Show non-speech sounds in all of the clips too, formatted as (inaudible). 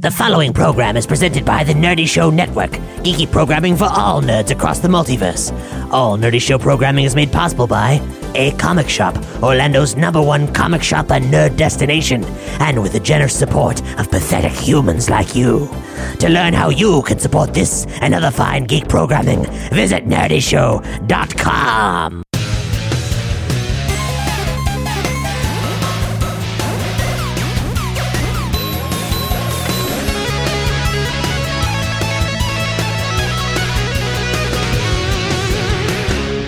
The following program is presented by the Nerdy Show Network, geeky programming for all nerds across the multiverse. All Nerdy Show programming is made possible by A Comic Shop, Orlando's number one comic shop and nerd destination, and with the generous support of pathetic humans like you. To learn how you can support this and other fine geek programming, visit nerdyshow.com.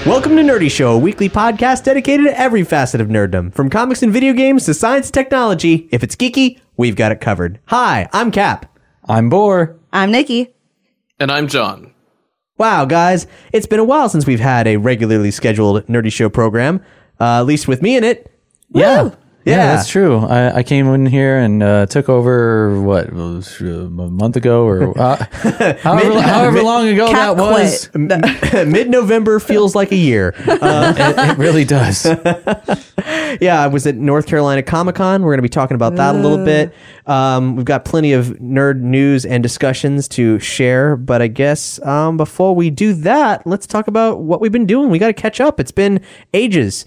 Welcome to Nerdy Show, a weekly podcast dedicated to every facet of nerddom. From comics and video games to science and technology, if it's geeky, we've got it covered. Hi, I'm Cap. I'm Bor. I'm Nikki. And I'm John. Wow, guys, it's been a while since we've had a regularly scheduled Nerdy Show program, uh, at least with me in it. Yeah. Yeah. Yeah, that's true. I, I came in here and uh, took over what was uh, a month ago or (laughs) uh, however, however long ago Cat that was. (laughs) (laughs) Mid November feels like a year. Uh, It, it really does. yeah, I was at North Carolina Comic Con. We're going to be talking about that a little bit. Um, we've got plenty of nerd news and discussions to share, but I guess um, before we do that, let's talk about what we've been doing. We got to catch up. It's been ages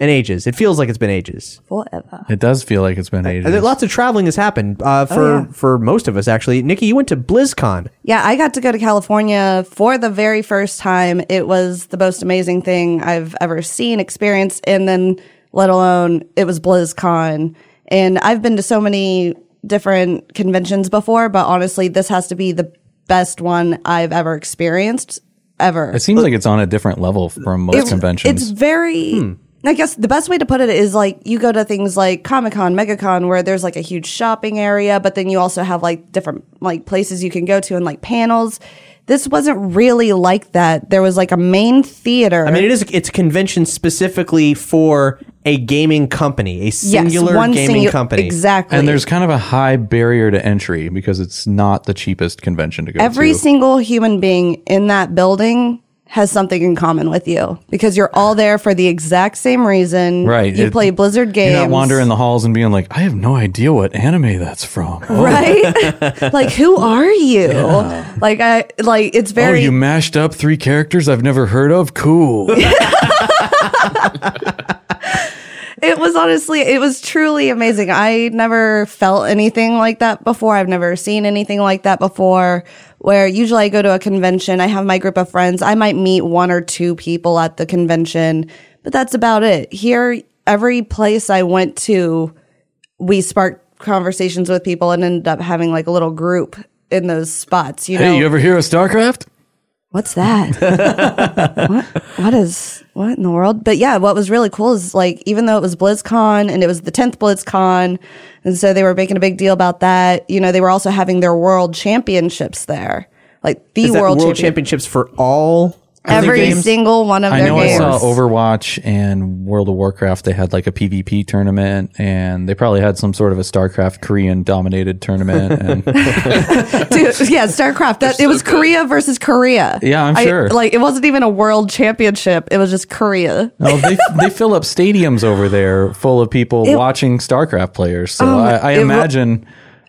and ages. It feels like it's been ages. Forever. It does feel like it's been ages. And there- lots of traveling has happened uh, for yeah. for most of us. Actually, Nikki, you went to BlizzCon. Yeah, I got to go to California for the very first time. It was the most amazing thing I've ever seen, experienced, and then let alone it was BlizzCon. And I've been to so many different conventions before, but honestly, this has to be the best one I've ever experienced ever. it seems like it's on a different level from most It's- conventions. It's very. I guess the best way to put it is like you go to things like Comic Con, MegaCon, where there's like a huge shopping area, but then you also have like different like places you can go to and like panels. This wasn't really like that. There was like a main theater. I mean, it is it's a convention specifically for a gaming company, a yes, singular one gaming singu- company. Exactly. and there's kind of a high barrier to entry because it's not the cheapest convention to go every to. Every single human being in that building has something in common with you because you're all there for the exact same reason. Right. You It- play Blizzard games. You're not wandering the halls and being like, I have no idea what anime that's from. Oh, right? (laughs) like, who are you? Like, I like it's oh, very. you mashed up three characters I've never heard of? Cool. (laughs) it was honestly, it was truly amazing. I never felt anything like that before. I've never seen anything like that before. Where usually I go to a convention, I have my group of friends. I might meet one or two people at the convention, but that's about it. Here, every place I went to, we sparked conversations with people and ended up having like a little group in those spots. You know, hey, you ever hear of StarCraft? What's that? (laughs) what, what is what in the world? But yeah, what was really cool is like even though it was BlizzCon and it was the tenth BlizzCon, and so they were making a big deal about that. You know, they were also having their world championships there, like the world, World champion- Championships for all Every games? single one of I their know games. I saw Overwatch and World of Warcraft. They had like a PvP tournament, and they probably had some sort of a StarCraft Korean dominated tournament. And (laughs) Dude, yeah, StarCraft. That it was Korea versus Korea. Yeah, I'm I- sure. like it wasn't even a world championship. It was just Korea. no, they (laughs) they fill up stadiums over there full of people It- watching StarCraft players. So Um, I, I it imagine.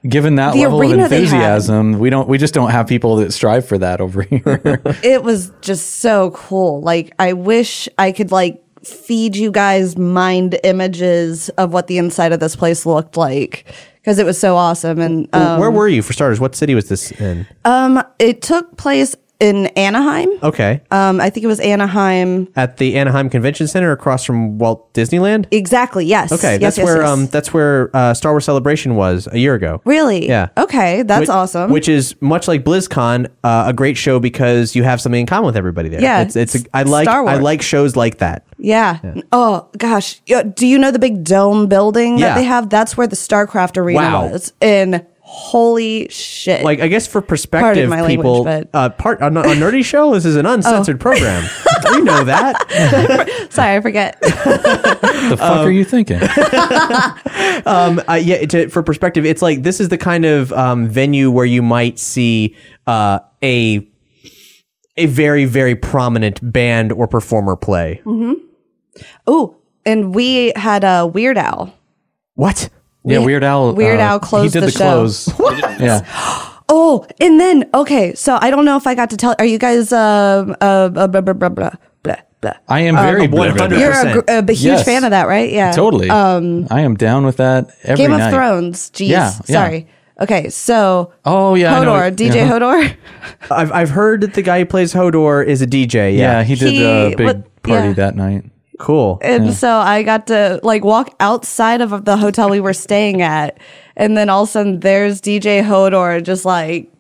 Given that The level of arena they had. enthusiasm, we don't we just don't have people that strive for that over here. (laughs) it was just so cool. Like I wish I could like feed you guys mind images of what the inside of this place looked like because it was so awesome. And um, Where were you for starters? What city was this in? um, it took place in Anaheim. Okay. Um, I think it was Anaheim. At the Anaheim Convention Center across from Walt Disneyland? Exactly. Yes. Okay, Yes, that's yes, where yes. um that's where uh, Star Wars Celebration was a year ago. Really? Yeah. Okay, that's Which- awesome. Which is much like BlizzCon, uh, a great show because you have something in common with everybody there. Yeah, it's it's a, I like I like shows like that. yeah. Oh gosh. Do you know the big dome building Yeah. that they have? That's where the StarCraft arena Wow. was. And holy shit. Like I guess for perspective, my people language, uh, part on a nerdy show. This is an (laughs) uncensored Oh. program. we know that. (laughs) Sorry, I forget. The fuck Um, are you thinking? (laughs) Um, uh, yeah, to, for perspective, it's like this is the kind of um, venue where you might see uh, a a very very prominent band or performer play. oh, and we had a Weird Al. What? Yeah, Weird Al. Weird uh, Al closed he did the the, show. close. (laughs) Yeah, (gasps) Oh, and then okay, so I don't know if I got to tell. Are you guys um uh, blah blah blah blah blah blah? blah. I am very Um, blah, blah, blah. 100%. You're a, gr- a b- huge Yes. fan of that, right? Yeah, Totally. Um, I am down with that every Game night. of Thrones. Jeez, Yeah, yeah. sorry. Okay, so Oh yeah, Hodor, DJ Yeah. Hodor. (laughs) I've I've heard that the guy who plays Hodor is a DJ. Yeah, Yeah, he did He- a big what- party yeah. that night. Cool. And so I got to like walk outside of the hotel we were staying at, and then all of a sudden there's DJ Hodor just like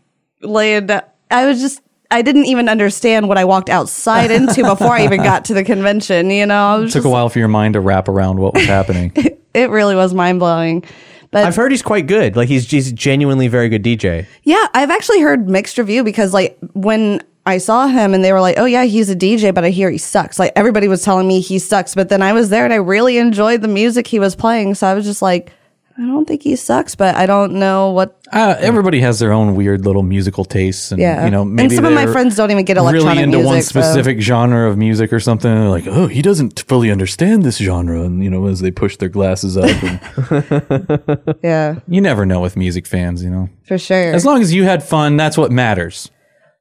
laying. down. I was just. I didn't even understand what I walked outside into before I even got to the convention. You know, I was Took just, a while for your mind to wrap around what was happening. (laughs) it really was mind blowing. But I've heard he's quite good. Like he's he's genuinely very good DJ. Yeah, I've actually heard mixed review because like when I saw him and they were like, "Oh yeah, he's a DJ, but I hear he sucks." Like everybody was telling me he sucks, but then I was there and I really enjoyed the music he was playing, so I was just like, I don't think he sucks, but I don't know what. Uh, everybody has their own weird little musical tastes, and Yeah. you know, And maybe some of my friends don't even get really electronic into one music, so- specific genre of music or something. They're like, oh, he doesn't fully understand this genre, and you know, as they push their glasses up, and (laughs) Yeah, you never know with music fans, you know. for sure. As long as you had fun, that's what matters.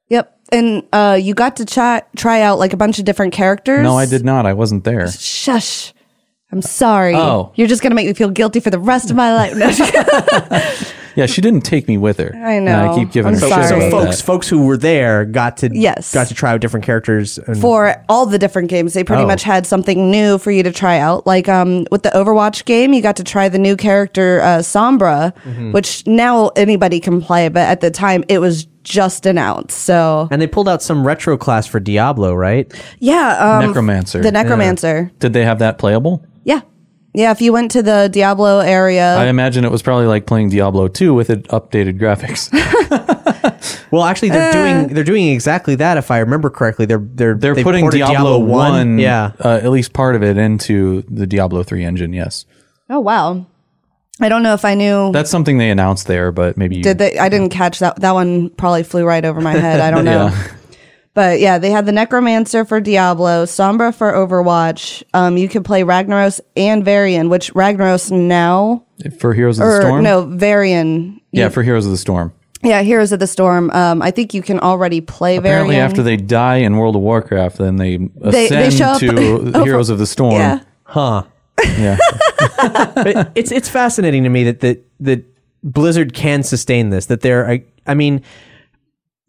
yep. And uh, you got to try try out like a bunch of different characters. No, I did not. I wasn't there. Shush. I'm sorry. Oh. You're just gonna make me feel guilty for the rest of my life. No, (laughs) (laughs) Yeah, she didn't take me with her. I And I know. keep giving I'm her So, shit sorry. so about folks that. folks who were there got to Yes. got to try out different characters. And, for all the different games. They pretty Oh. much had something new for you to try out. Like um, with the Overwatch game, you got to try the new character uh, Sombra, Mm-hmm. which now anybody can play, but at the time it was just announced. So and they pulled out some retro class for Diablo, right? yeah, um, Necromancer. the Necromancer. Did they have that playable? Yeah. yeah, If you went to the Diablo area, I imagine it was probably like playing Diablo 2 with it updated graphics. (laughs) Well, actually, they're doing they're doing exactly that. If I remember correctly, they're they're They're they putting ported Diablo, 1, Yeah, uh, at least part of it into the Diablo 3 engine, yes. oh wow, I don't know if I knew. That's something they announced there, but maybe you, did they? I didn't catch that. That one probably flew right over my head. I don't (laughs) know. Yeah. But yeah, they had the Necromancer for Diablo, Sombra for Overwatch. Um, you could play Ragnaros and Varian, which Ragnaros now for Heroes of the or Storm? no Varian. Yeah, for Heroes of the Storm. Yeah, Heroes of the Storm. Um, I think you can already play Apparently, Varian. after they die in World of Warcraft, then they They- ascend they show up to (laughs) Heroes of the Storm. yeah, huh? Yeah. (laughs) But it's it's fascinating to me that that that Blizzard can sustain this. That they're I, I mean,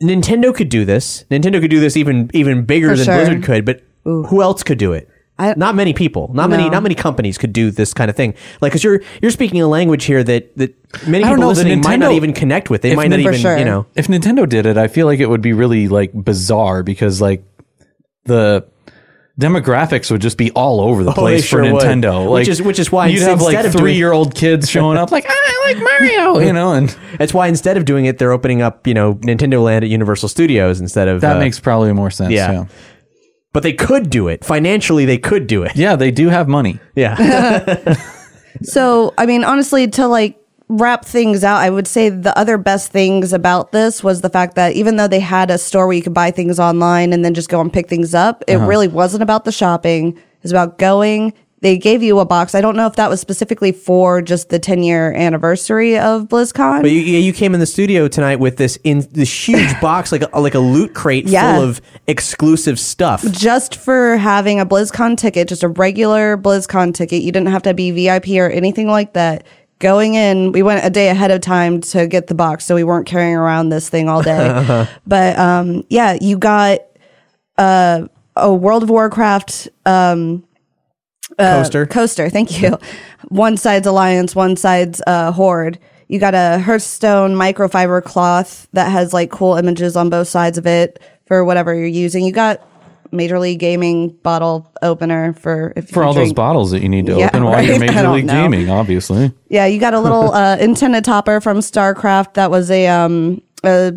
Nintendo could do this. Nintendo could do this even even bigger For than sure. Blizzard could. But who else could do it? I- not many people. Not many. Not many companies could do this kind of thing. Like, because you're you're speaking a language here that that many people know, the listening might not even connect with. They might not even sure. you know. if Nintendo did it, I feel like it would be really like bizarre because like the demographics would just be all over the Oh, they place for sure would. Nintendo. Which is- which is why you'd have like three year old kids showing up like I like Mario, (laughs) you know, and That's why instead of doing it, they're opening up you know Nintendo Land at Universal Studios instead of that uh, makes probably more sense. yeah. Yeah. But they could do it financially. They could do it. yeah, they do have money. Yeah. (laughs) So, I mean, honestly, to like wrap things out, I would say the other best things about this was the fact that even though they had a store where you could buy things online and then just go and pick things up, it uh-huh. really wasn't about the shopping. It was about going. They gave you a box. I don't know if that was specifically for just the 10 year anniversary of BlizzCon. But you, you came in the studio tonight with this in this huge (laughs) box, like a, like a loot crate Yeah. full of exclusive stuff. just for having a BlizzCon ticket, just a regular BlizzCon ticket. You didn't have to be VIP or anything like that. Going in, we went a day ahead of time to get the box, so we weren't carrying around this thing all day. (laughs) but um, yeah, you got uh, a World of Warcraft um, Coaster. coaster. Thank you. (laughs) one side's Alliance, one side's uh, Horde. You got a Hearthstone microfiber cloth that has like cool images on both sides of it for whatever you're using. You got Major League Gaming bottle opener for if For you all those bottles that you need to Yeah, open while you're (laughs) Major League know. Gaming, obviously. Yeah, you got a little (laughs) uh, antenna topper from StarCraft that was a um uh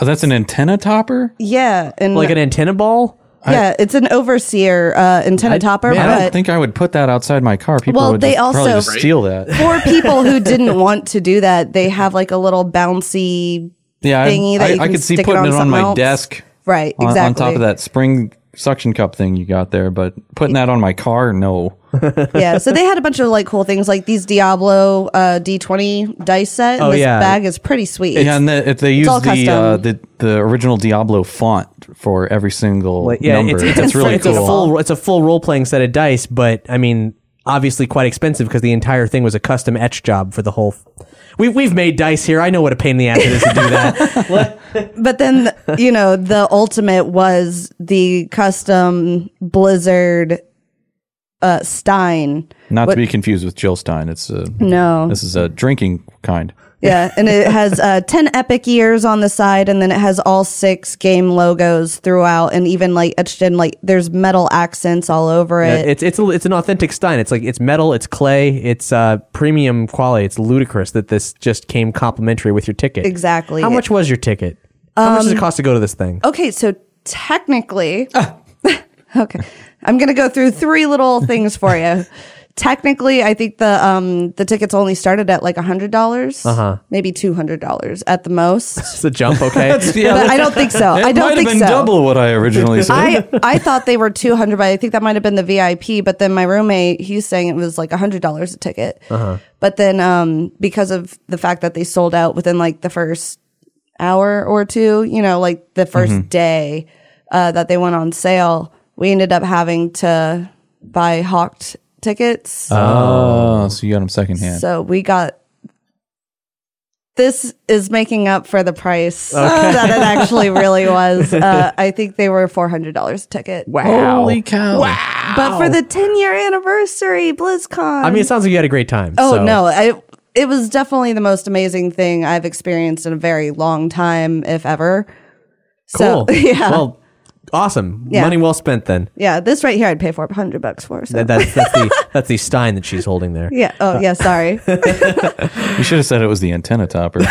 Oh, that's an antenna topper? yeah and like an antenna ball. yeah it's an overseer uh, antenna topper. I don't think I would put that outside my car. People Well, would they just probably also- just steal that. (laughs) for people who didn't want to do that, they have like a little bouncy Yeah, I- thingy that I, you I can could see stick it putting on it on my else. desk. Right, on- exactly. On, top of that spring suction cup thing you got there, but putting that on my car, no. (laughs) yeah, so they had a bunch of like cool things like these Diablo uh, D20 dice set. And Oh, this yeah. bag is pretty sweet. Yeah, and the, if they use all the, uh, the the original Diablo font for every single Like, yeah, number. it's, it's, That's a, really it's cool. a full it's a full role playing set of dice, but I mean, obviously quite expensive because the entire thing was a custom etch job for the whole. We've we've made dice here. I know what a pain in the ass it is to do that. (laughs) but then you know the ultimate was the custom Blizzard uh, Stein. Not What- to be confused with Jill Stein. It's a, No, this is a drinking kind. Yeah, and it has uh, (laughs) 10 epic years on the side, and then it has all six game logos throughout, and even like etched in, like, there's metal accents all over Yeah, it. it's it's a, it's an authentic Stein. It's like it's metal, it's clay, it's uh, premium quality. It's ludicrous that this just came complimentary with your ticket. Exactly. How much was your ticket? How much does it cost to go to this thing? okay, so technically, (laughs) okay, I'm going to go through three little things for you. (laughs) Technically, I think the um the tickets only started at like a hundred dollars, uh-huh. maybe two hundred dollars at the most. (laughs) It's a jump, okay? (laughs) but I don't think so. (laughs) It I don't might think have been so. double what I originally said. I I thought they were two hundred, but I think that might have been the VIP. But then my roommate, he's saying it was like a hundred dollars a ticket. But then, um, because of the fact that they sold out within like the first hour or two, you know, like the 1st day uh, that they went on sale, we ended up having to buy hawked tickets. oh, so you got them secondhand. So we got. This is making up for the price (laughs) that it (laughs) actually really was. Uh, I think they were four hundred dollars a ticket. wow. Holy cow! Wow! But for the 10 year anniversary, BlizzCon. I mean, it sounds like you had a great time. oh so- no, I, it was definitely the most amazing thing I've experienced in a very long time, if ever. Cool. So, (laughs) yeah. Well, awesome. Yeah. Money well spent then. yeah, this right here I'd pay for a hundred bucks for. So. That, that's, that's, the, (laughs) that's the Stein that she's holding there. yeah. Oh, yeah. Sorry. (laughs) You should have said it was the antenna topper. (laughs)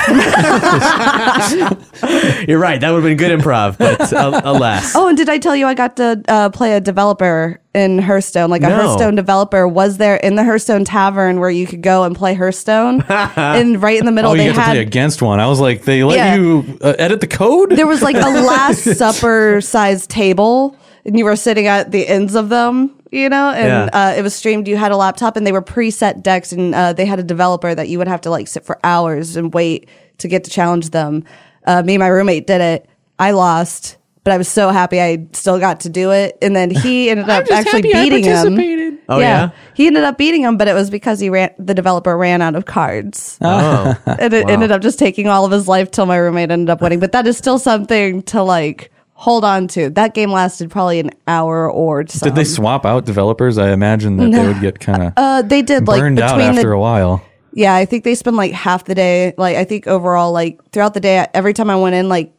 You're right. That would have been good improv, but uh, alas. Oh, and did I tell you I got to uh, play a developer in Hearthstone? Like a No. Hearthstone developer was there in the Hearthstone Tavern where you could go and play Hearthstone. (laughs) and right in the middle, oh, you they get to had play against one. I was like, they let Yeah. you uh, edit the code. there was like a (laughs) last supper sized table and you were sitting at the ends of them you know and Yeah. uh, it was streamed you had a laptop and they were preset decks and uh, they had a developer that you would have to like sit for hours and wait to get to challenge them uh, me and my roommate did it i lost but i was so happy i still got to do it and then he (laughs) ended up actually beating him Oh, yeah? he ended up beating him but it was because he ran the developer ran out of cards Oh. (laughs) and it ended up just taking all of his life till my roommate ended up winning. But that is still something to like hold on to. That game lasted probably an hour or so. Did they swap out developers? I imagine that they would get kind of Uh, they did like burned out between after the a while. yeah. I think they spent like half the day. Like I think overall, like throughout the day, every time I went in, like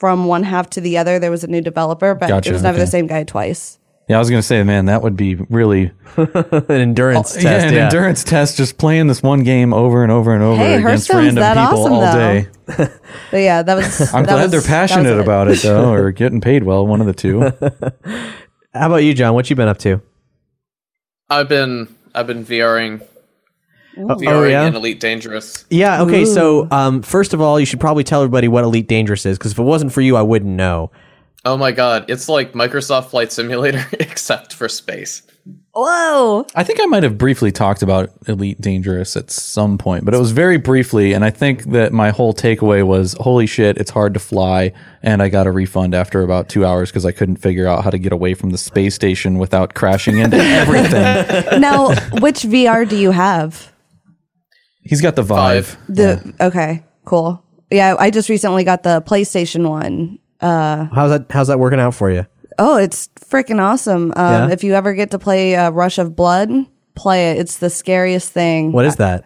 from one half to the other, there was a new developer, but Gotcha, it was never okay. the same guy twice. Yeah, I was gonna say, man, that would be really (laughs) An endurance test. Oh, yeah, an yeah. endurance test. Just playing this one game over and over and over Hey, against Hearthstone's random that people awesome, all though. day. (laughs) But yeah, that was. (laughs) I'm that glad was- they're that was passionate about it though, or getting paid well. One of the two. How about you, John? What you been up to? I've been I've been VRing, Oh, VRing yeah? in Elite Dangerous. Yeah. Okay. So, um, first of all, you should probably tell everybody what Elite Dangerous is, because if it wasn't for you, I wouldn't know. Oh my god, it's like Microsoft Flight Simulator (laughs) except for space. Whoa! I think I might have briefly talked about Elite Dangerous at some point, but it was very briefly. And I think that my whole takeaway was, holy shit, it's hard to fly. And I got a refund after about two hours because I couldn't figure out how to get away from the space station without crashing into everything. (laughs) now, which VR do you have? He's got the Vive. Five. The okay, cool. Yeah, I just recently got the PlayStation one. How's that? How's that working out for you? Oh, it's freaking awesome. Um, Yeah? If you ever get to play uh, Rush of Blood, play it. It's the scariest thing. What is that?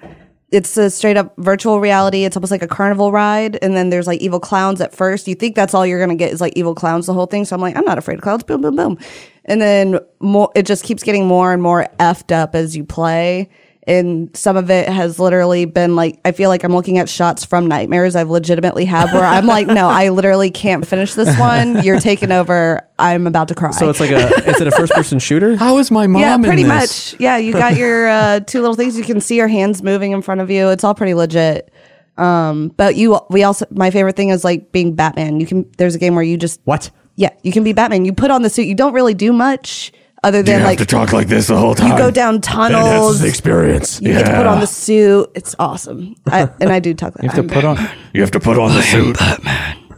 It's a straight up virtual reality. It's almost like a carnival ride, and then there's like evil clowns at first. You think that's all you're gonna get is like evil clowns the whole thing. So I'm like, I'm not afraid of clowns. Boom, boom, boom, and then more. It just keeps getting more and more effed up as you play. And some of it has literally been like, I feel like I'm looking at shots from nightmares I've legitimately had where I'm like, no, I literally can't finish this (laughs) one. You're taking over. I'm about to cry. So it's like a is it a first person shooter? (laughs) How is my mom? yeah, in pretty this? much. Yeah, you got your uh, two little things. You can see your hands moving in front of you. It's all pretty legit. Um, but you, we also, my favorite thing is like being Batman. You can, there's a game where you just, What? yeah, you can be Batman. You put on the suit. You don't really do much other than like to talk like this the whole time. you go down tunnels. That's the experience. You get to put on the suit. It's awesome. I, and I do talk like that. You have to put on. You have to put on the suit.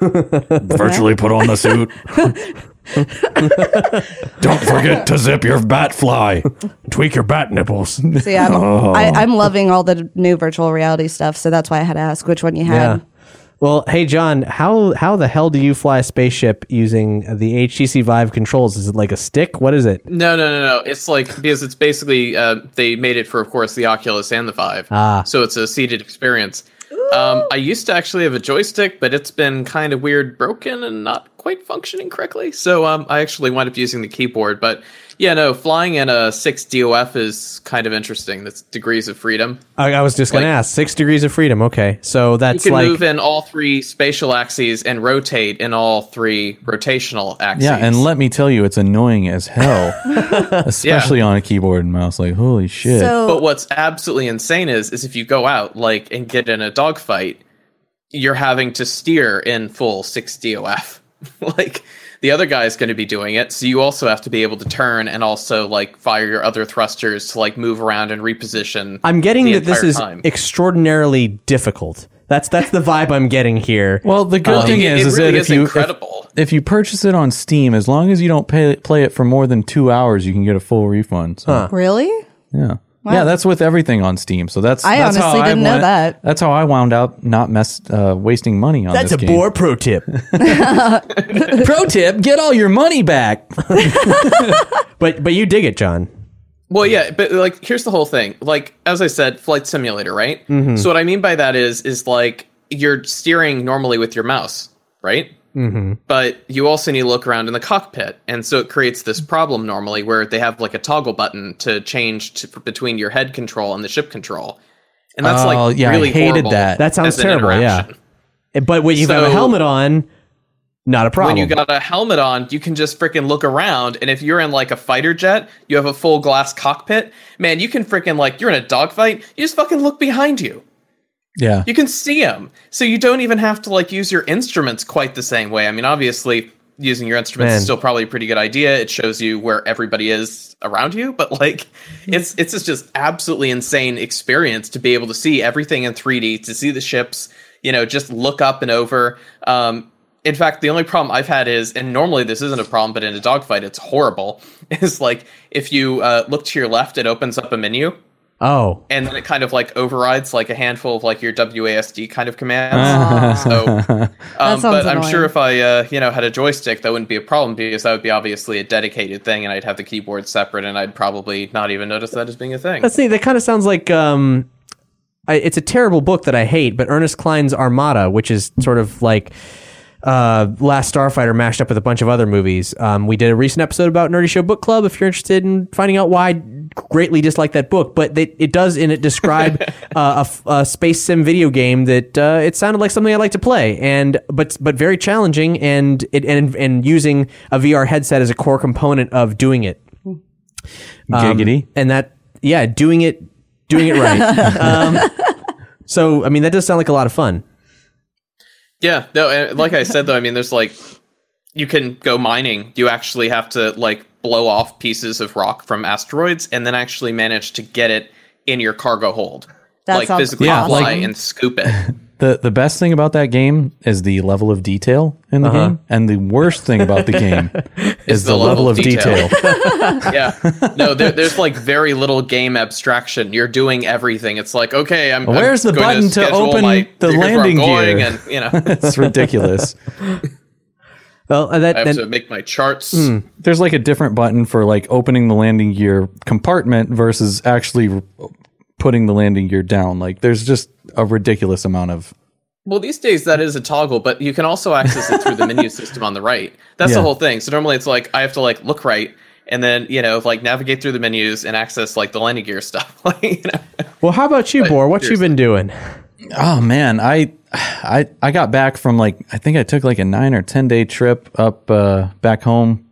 (laughs) Virtually put on the suit. (laughs) Don't forget to zip your bat fly. Tweak your bat nipples. So yeah, I'm, I, oh. I'm loving all the new virtual reality stuff. So that's why I had to ask which one you had. Well, hey John, how how the hell do you fly a spaceship using the HTC Vive controls? Is it like a stick? What is it? No, no, no, no. It's like because it's basically uh, they made it for, of course, the Oculus and the Vive. Ah. So it's a seated experience. Um, I used to actually have a joystick, but it's been kind of weird, broken, and not quite functioning correctly. So um, I actually wound up using the keyboard. But yeah, no, flying in a six DOF is kind of interesting. That's degrees of freedom. I, I was just gonna ask. Six degrees of freedom. Okay, so You that's can like move in all three spatial axes and rotate in all three rotational axes. Yeah, and let me tell you, it's annoying as hell, (laughs) especially on a keyboard and mouse. Like, holy shit! So But what's absolutely insane is is if you go out like and get in a dogfight, you're having to steer in full six DOF. (laughs) like the other guy is going to be doing it, so you also have to be able to turn and also like fire your other thrusters to like move around and reposition. I'm getting that this is time. extraordinarily difficult. That's that's the vibe I'm getting here. well, the good Uh, thing it- is, it is really that is if you incredible. If, if you purchase it on Steam, as long as you don't pay, play it for more than two hours, you can get a full refund. So, really? yeah. Yeah, that's with everything on Steam. So that's I that's how honestly didn't know went- that. That's how I wound up not mess uh, wasting money on that's this a game. Bor pro tip. (laughs) (laughs) Pro tip: Get all your money back. (laughs) but but you dig it, John. Well, yeah, but like, here's the whole thing. Like, as I said, flight simulator, right? So what I mean by that is, is like you're steering normally with your mouse, right? Mm-hmm. But you also need to look around in the cockpit, and so it creates this problem normally where they have like a toggle button to change to, between your head control and the ship control, and that's Oh, like yeah, I really hated that. That sounds terrible, yeah. But when you have a helmet on, not a problem. When you got a helmet on, you can just freaking look around, and if you're in like a fighter jet, you have a full glass cockpit. Man, you can freaking like you're in a dogfight. You just fucking look behind you. Yeah. You can see them, so you don't even have to like use your instruments quite the same way. I mean, obviously, using your instruments Man. is still probably a pretty good idea. It shows you where everybody is around you, but like, it's it's just just absolutely insane experience to be able to see everything in 3D, to see the ships, you know, just look up and over. Um, in fact, the only problem I've had is, and normally this isn't a problem, but in a dogfight, it's horrible. (laughs) Is like if you uh, look to your left, it opens up a menu oh, and then it kind of like overrides like a handful of like your WASD kind of commands. so, (laughs) um, sounds but I'm sure if I uh, you know had a joystick, that wouldn't be a problem because that would be obviously a dedicated thing, and I'd have the keyboard separate, and I'd probably not even notice that as being a thing. that's neat. That kind of sounds like um, I, it's a terrible book that I hate, but Ernest Cline's Armada, which is sort of like uh, Last Starfighter mashed up with a bunch of other movies. Um, we did a recent episode about Nerdy Show Book Club. If you're interested in finding out why I greatly dislike that book, but they, it does in it describe (laughs) uh, a f- a, space sim video game that uh, it sounded like something I like to play, and but but very challenging, and it and and using a VR headset as a core component of doing it. Um, Giggity. and that yeah, doing it doing it right. (laughs) um, so I mean that does sound like a lot of fun. Yeah, no, and (laughs) like I said though, I mean, there's like you can go mining. You actually have to like blow off pieces of rock from asteroids, and then actually manage to get it in your cargo hold. That like physically Yeah, fly like- and scoop it. (laughs) the the best thing about that game is the level of detail in the game, and the worst thing about the game (laughs) is the, level, of detail. (laughs) yeah. No, there, there's like very little game abstraction. You're doing everything. It's like, okay, I'm. Where's I'm the going button to schedule open my, the here's where I'm landing gear? And you know, (laughs) it's ridiculous. Well, uh, that, I have that- to make my charts. There's like a different button for like opening the landing gear compartment versus actually r- putting the landing gear down. Like there's just a ridiculous amount of Well, these days that is a toggle, but you can also access it through the menu system on the right. That's Yeah. the whole thing. So normally it's like I have to like look right and then you know like navigate through the menus and access like the landing gear stuff. (laughs) like, you know? well, how about you, Bor? What you been doing? Oh man, I I I got back from like I think I took like a 9 or 10 day trip up uh back home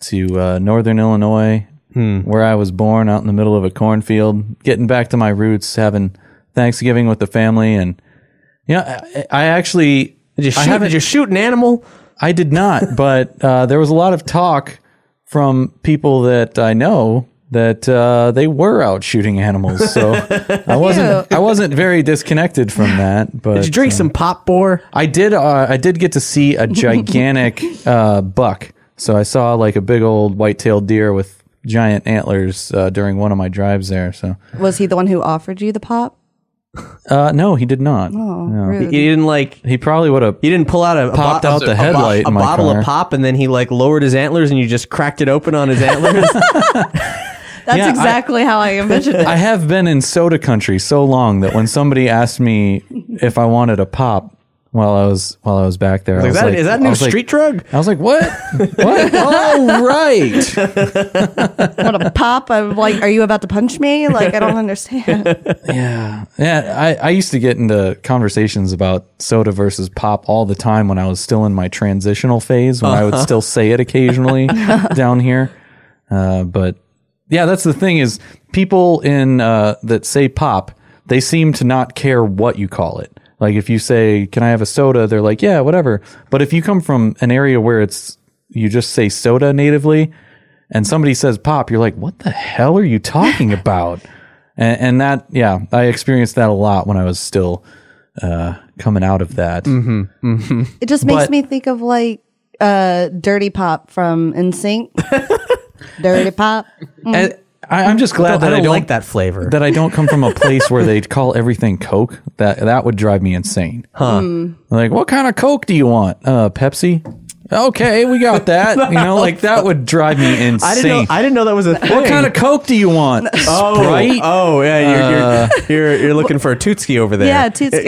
to uh northern Illinois where I was born out in the middle of a cornfield, getting back to my roots, having Thanksgiving with the family and you know, I, I actually Did you I shoot? haven't- Did you shoot an animal? I did not, (laughs) but uh, there was a lot of talk from people that I know that uh, they were out shooting animals. So (laughs) I wasn't I wasn't very disconnected from that. But (laughs) Did you drink uh, some pop, Bor? I did. Uh, I did get to see a gigantic uh, buck. So I saw like a big old white-tailed deer with giant antlers uh, during one of my drives there. So Was he the one who offered you the pop? uh, no, he did not. Oh, No. You rude. didn't like. He probably would have. He didn't pull out a, a Popped bo- out the a bo- headlight a in my bottle car. of pop, and then he like lowered his antlers, and you just cracked it open on his antlers. (laughs) (laughs) That's Yeah, I- exactly how I envisioned it. I have been in soda country so long that when somebody asked me if I wanted a pop while I was while I was back there, I Like, was that, like, is that a I new was like- street drug? I was like, what? what? (laughs) All right. (laughs) What a pop? I'm like, are you about to punch me? Like, I don't understand. (laughs) Yeah, yeah. I, I used to get into conversations about soda versus pop all the time when I was still in my transitional phase, when I would still say it occasionally down here. Uh, but yeah, that's the thing is people in uh, that say pop, they seem to not care what you call it. Like if you say, "Can I have a soda?" They're like, "Yeah, whatever." But if you come from an area where it's you just say soda natively, and somebody says pop, you're like, "What the hell are you talking (laughs) about?" and, and that, yeah, I experienced that a lot when I was still uh, coming out of that. It just makes But- me think of like uh, Dirty Pop from NSYNC. (laughs) Dirty Pop. And I, I'm just glad I that don't, I don't like that flavor. that I don't come from a (laughs) place where they call everything Coke. That that would drive me insane. Huh? Like, what kind of Coke do you want? Uh, Pepsi. Okay, we got that. You know, like that would drive me insane. (laughs) I didn't know. I didn't know that was a thing. what kind of Coke do you want? (laughs) Oh, Sprite. oh, yeah. You're, you're, you're, you're looking for a Tootski over there. Yeah, Tootsie. (laughs)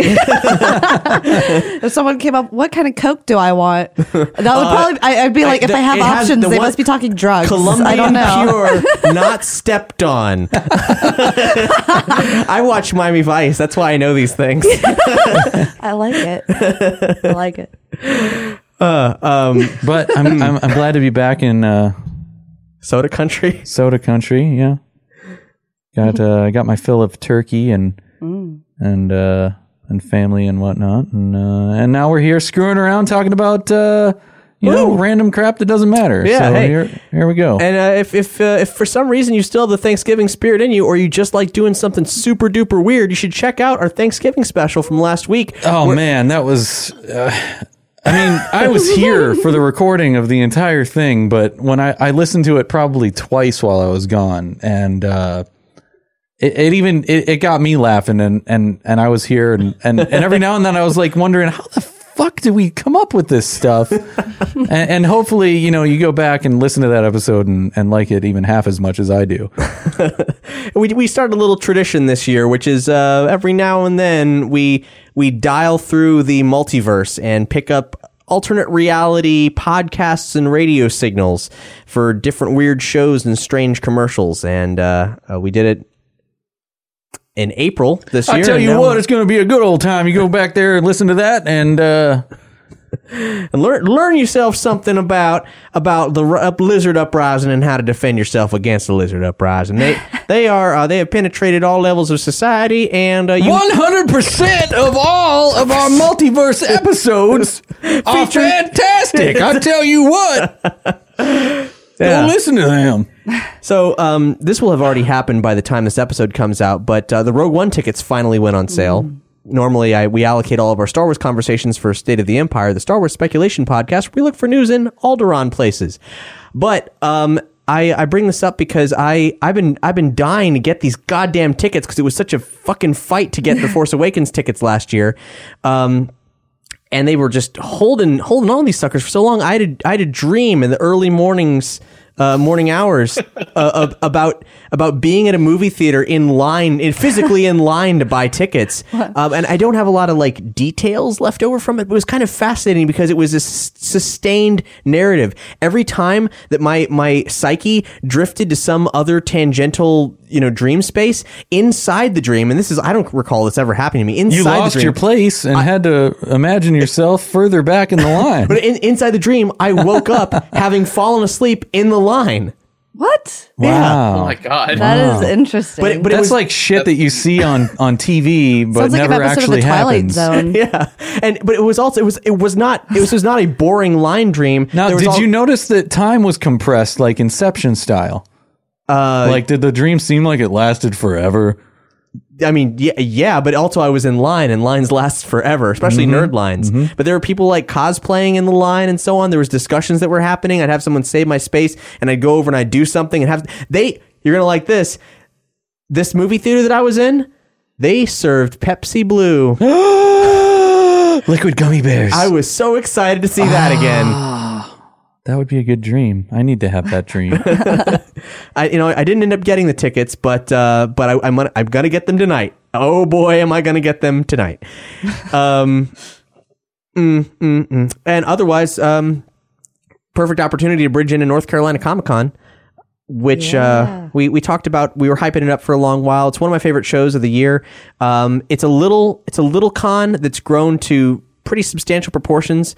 if someone came up, what kind of Coke do I want? That would probably. I, I'd be like, if the- I have Uh, it has options, the they one- must be talking drugs. Colombian I don't know. pure, not stepped on. I watch Miami Vice. That's why I know these things. I like it. I like it. (laughs) But I'm, I'm I'm glad to be back in uh, Soda country. (laughs) soda country. Yeah, got uh, got my fill of turkey and and uh, and family and whatnot, and uh, and now we're here screwing around talking about uh, you know Woo. random crap that doesn't matter. Yeah, so hey. here here we go. And uh, if if uh, if for some reason you still have the Thanksgiving spirit in you, or you just like doing something super duper weird, you should check out our Thanksgiving special from last week. oh man, that was. Uh, I mean, I was here for the recording of the entire thing, but when I, I listened to it probably twice while I was gone, and uh, it, it even it, it got me laughing, and, and, and I was here, and, and, and every now and then I was like wondering how the fuck do we come up with this stuff, (laughs) and, and hopefully you know you go back and listen to that episode and, and like it even half as much as I do. (laughs) we we started a little tradition this year, which is uh, every now and then we we dial through the multiverse and pick up alternate reality podcasts and radio signals for different weird shows and strange commercials. And uh, uh, we did it in April this year. I tell you what, it's going to be a good old time. You go back there and listen to that, and uh, (laughs) and learn learn yourself something about about the up lizard uprising and how to defend yourself against the lizard uprising. They (laughs) they are uh, they have penetrated all levels of society, and uh, One hundred percent of all of our (laughs) multiverse episodes are fantastic. I tell you what, Yeah. go listen to them. (laughs) So um, this will have already happened by the time this episode comes out, but uh, the Rogue One tickets finally went on sale. normally I we allocate all of our Star Wars conversations for State of the Empire, the Star Wars speculation podcast. We look for news in Alderaan places, but um. I, I bring this up because I I've been I've been dying to get these goddamn tickets because it was such a fucking fight to get the (laughs) Force Awakens tickets last year, um, and they were just holding holding on these suckers for so long. I had a, I had a dream in the early mornings, uh, morning hours, uh, about about being at a movie theater in line, in, physically in line to buy tickets. (laughs) Um, and I don't have a lot of like details left over from it. But it was kind of fascinating because it was a s- sustained narrative. Every time that my my psyche drifted to some other tangential, you know, dream space inside the dream, and this is I don't recall this ever happening to me. Inside You the lost dream, your place and I, had to imagine yourself further back in the (laughs) line. But in, inside the dream, I woke up (laughs) having fallen asleep in the line. What? wow. Oh my god. That is interesting. But but That's was like shit that you see on, on TV, but Sounds like an never of actually the Twilight happens. Zone. (laughs) yeah, and but it was also it was it was not it was, was not a boring line dream. Now, did al- you notice that time was compressed like Inception style? Uh, like, did the dream seem like it lasted forever? I mean, yeah, yeah, but also I was in line, and lines last forever, especially Mm-hmm. nerd lines. But there were people like cosplaying in the line and so on. There was discussions that were happening. I'd have someone save my space, and I'd go over and I'd do something and have they. You're gonna like this. This movie theater that I was in, they served Pepsi Blue. (gasps) (gasps) Liquid gummy bears. I was so excited to see that again. That would be a good dream. I need to have that dream. (laughs) I, you know, I didn't end up getting the tickets, but uh, but I, I'm gonna, I'm gonna get them tonight. Oh boy, am I gonna get them tonight. (laughs) Um, mm, mm, mm. and otherwise, um, perfect opportunity to bridge into North Carolina Comic Con, which uh, we we talked about. We were hyping it up for a long while. It's one of my favorite shows of the year. Um, it's a little, it's a little con that's grown to pretty substantial proportions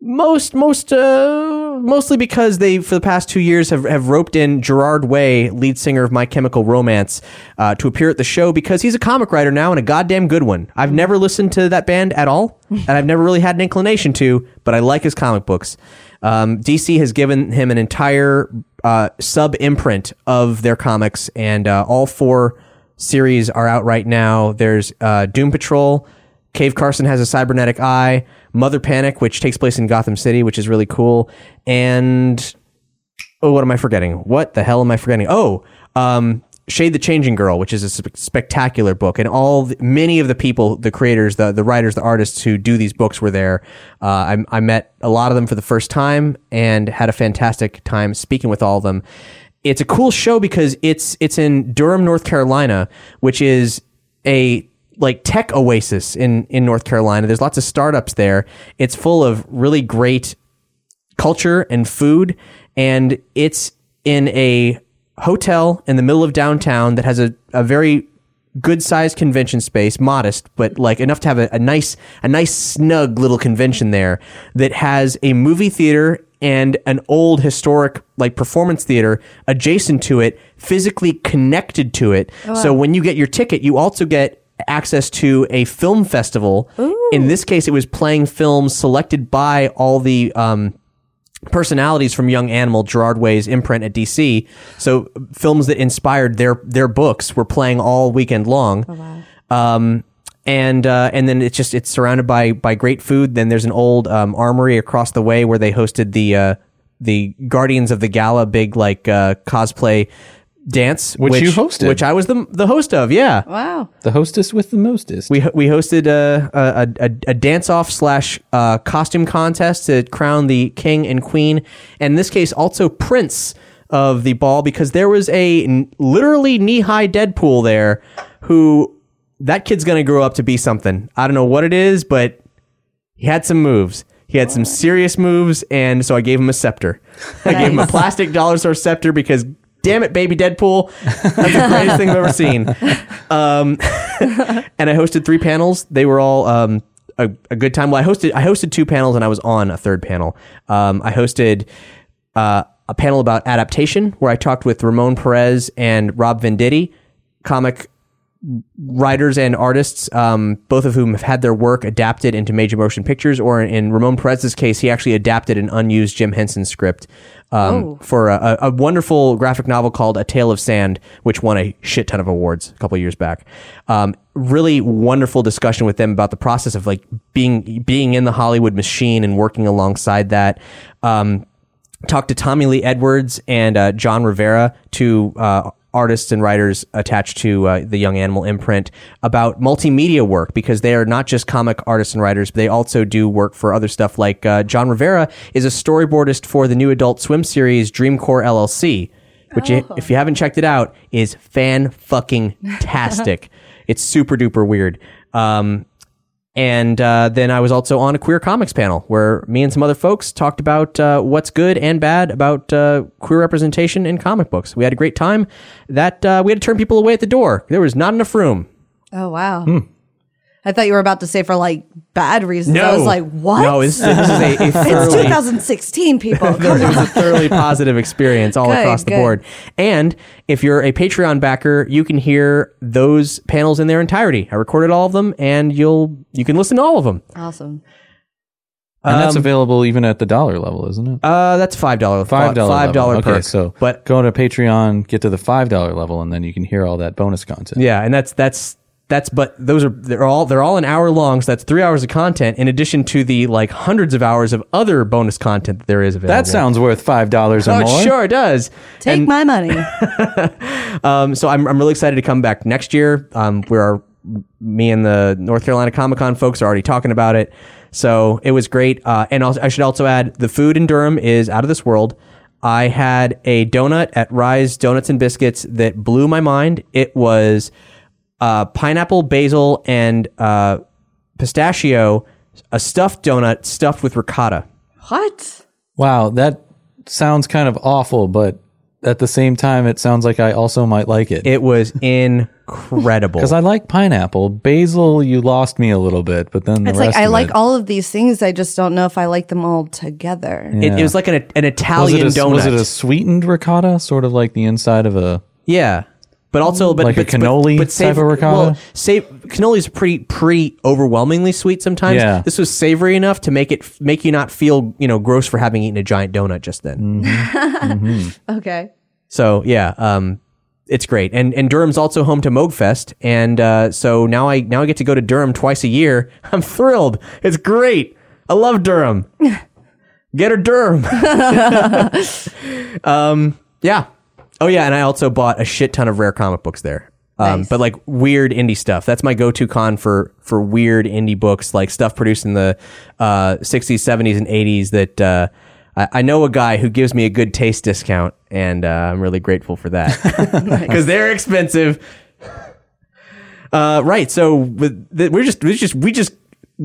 most most uh mostly because they for the past two years have, have roped in Gerard Way, lead singer of My Chemical Romance, uh, to appear at the show because he's a comic writer now and a goddamn good one. I've never listened to that band at all, (laughs) and I've never really had an inclination to, but I like his comic books. Um, DC has given him an entire uh, sub imprint of their comics, and uh, all four series are out right now. There's uh, Doom Patrol. Cave Carson has a cybernetic eye. Mother Panic, which takes place in Gotham City, which is really cool. And oh, what am I forgetting? What the hell am I forgetting? Oh, um, Shade the Changing Girl, which is a sp- spectacular book, and all the, many of the people, the creators, the the writers, the artists who do these books were there. Uh, I, I met a lot of them for the first time and had a fantastic time speaking with all of them. It's a cool show because it's it's in Durham, North Carolina, which is a like tech oasis in in North Carolina. There's lots of startups there. It's full of really great culture and food and it's in a hotel in the middle of downtown that has a, a very good sized convention space modest but like enough to have a, a nice a nice snug little convention there that has a movie theater and an old historic like performance theater adjacent to it physically connected to it oh, so when you get your ticket you also get access to a film festival in this case it was playing films selected by all the um, personalities from Young Animal, Gerard Way's imprint at DC. So films that inspired their their books were playing all weekend long. Wow. Um, and uh, and then it's just it's surrounded by by great food. Then there's an old um, armory across the way where they hosted the uh, the Guardians of the Gala big like uh, cosplay dance, Which you hosted. which I was the the host of. Yeah, Wow. the hostess with the mostest. we we hosted a a, a, a dance off slash uh, costume contest to crown the king and queen, and in this case also prince of the ball because there was a n- literally knee high Deadpool there, who that kid's gonna grow up to be something. I don't know what it is, but he had some moves. He had some serious moves, and so I gave him a scepter. I gave him a plastic dollar store scepter because. Damn it, baby Deadpool! That's the greatest thing I've ever seen. Um, (laughs) and I hosted three panels. They were all um, a, a good time. Well, I hosted I hosted two panels, and I was on a third panel. Um, I hosted uh, a panel about adaptation, where I talked with Ramon Perez and Rob Venditti, comic writers and artists, um, both of whom have had their work adapted into major motion pictures, or in Ramon Perez's case, he actually adapted an unused Jim Henson script um, for a, a a wonderful graphic novel called A Tale of Sand, which won a shit ton of awards a couple years back. Um, really wonderful discussion with them about the process of like being being in the Hollywood machine and working alongside that. Um, talked to Tommy Lee Edwards and uh, Jon Rivera, two uh, artists and writers attached to uh, the Young Animal imprint, about multimedia work because they are not just comic artists and writers, but they also do work for other stuff. Like uh, Jon Rivera is a storyboardist for the new Adult Swim series Dream Corp LLC, which, you, if you haven't checked it out, is fan fucking tastic. (laughs) it's super duper weird. Um, and uh, then I was also on a queer comics panel where me and some other folks talked about uh, what's good and bad about uh, queer representation in comic books. We had a great time. That uh, we had to turn people away at the door. There was not enough room. Oh wow. I thought you were about to say for like bad reasons. I was like, what? No, this, this is a, a (laughs) it's 2016, people. (laughs) it Come was a thoroughly positive experience all Good, across the good. board. And if you're a Patreon backer, you can hear those panels in their entirety. I recorded all of them, and you'll you can listen to all of them. Awesome. And that's Um, available even at the dollar level, isn't it? Uh, that's five dollar Five dollar five dollar Okay, so but go to Patreon, get to the five dollar level, and then you can hear all that bonus content. Yeah, and that's that's that's but those are they're all they're all an hour long, so that's three hours of content in addition to the like hundreds of hours of other bonus content that there is available. That sounds worth five dollars or Oh, more. it sure does. Take And, my money. (laughs) um, so I'm I'm really excited to come back next year. Um, we are me and the North Carolina Comic Con folks are already talking about it. So it was great. Uh, and also, I should also add the food in Durham is out of this world. I had a donut at Rise Donuts and Biscuits that blew my mind. It was uh, pineapple, basil, and uh, pistachio, a stuffed donut stuffed with ricotta. what? Wow, that sounds kind of awful, but at the same time, it sounds like I also might like it. It was (laughs) incredible. Because I like pineapple. Basil, you lost me a little bit, but then the It's like rest I of like it- all of these things. I just don't know if I like them all together. it, it was like an, an Was Italian it, a, donut. was it a sweetened ricotta, sort of like the inside of a? Yeah. But also, but Like a but, cannoli but, but type sav- of ricotta? Well, sa- cannoli's pretty pretty overwhelmingly sweet sometimes. Yeah. This was savory enough to make it make you not feel you know gross for having eaten a giant donut just then. Mm-hmm. (laughs) Okay. So yeah, um, it's great. And and Durham's also home to Moogfest, and uh, so now I now I get to go to Durham twice a year. (laughs) I'm thrilled. It's great. I love Durham. (laughs) Get her Durham. um, yeah. Oh yeah, and I also bought a shit ton of rare comic books there. Um, Nice. but like weird indie stuff. That's my go-to con for for weird indie books, like stuff produced in the uh, 60s, 70s, and 80s. That uh, I, I know a guy who gives me a good taste discount, and uh, I'm really grateful for that (laughs) (laughs) because they're expensive. Uh, right. So with the, we're just we just we just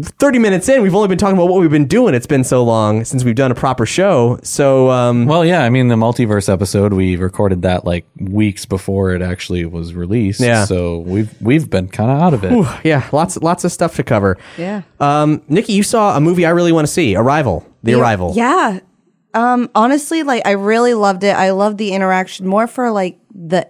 30 minutes in. We've only been talking about what we've been doing. It's been so long since we've done a proper show. So um, Well, yeah. I mean, the multiverse episode we recorded that like weeks before it actually was released. Yeah. So we've we've been kind of out of it. yeah, lots lots of stuff to cover. Yeah. Um, Nikki, you saw a movie I really want to see, Arrival. The Arrival. Yeah. Um, honestly, like I really loved it. I loved the interaction more for like the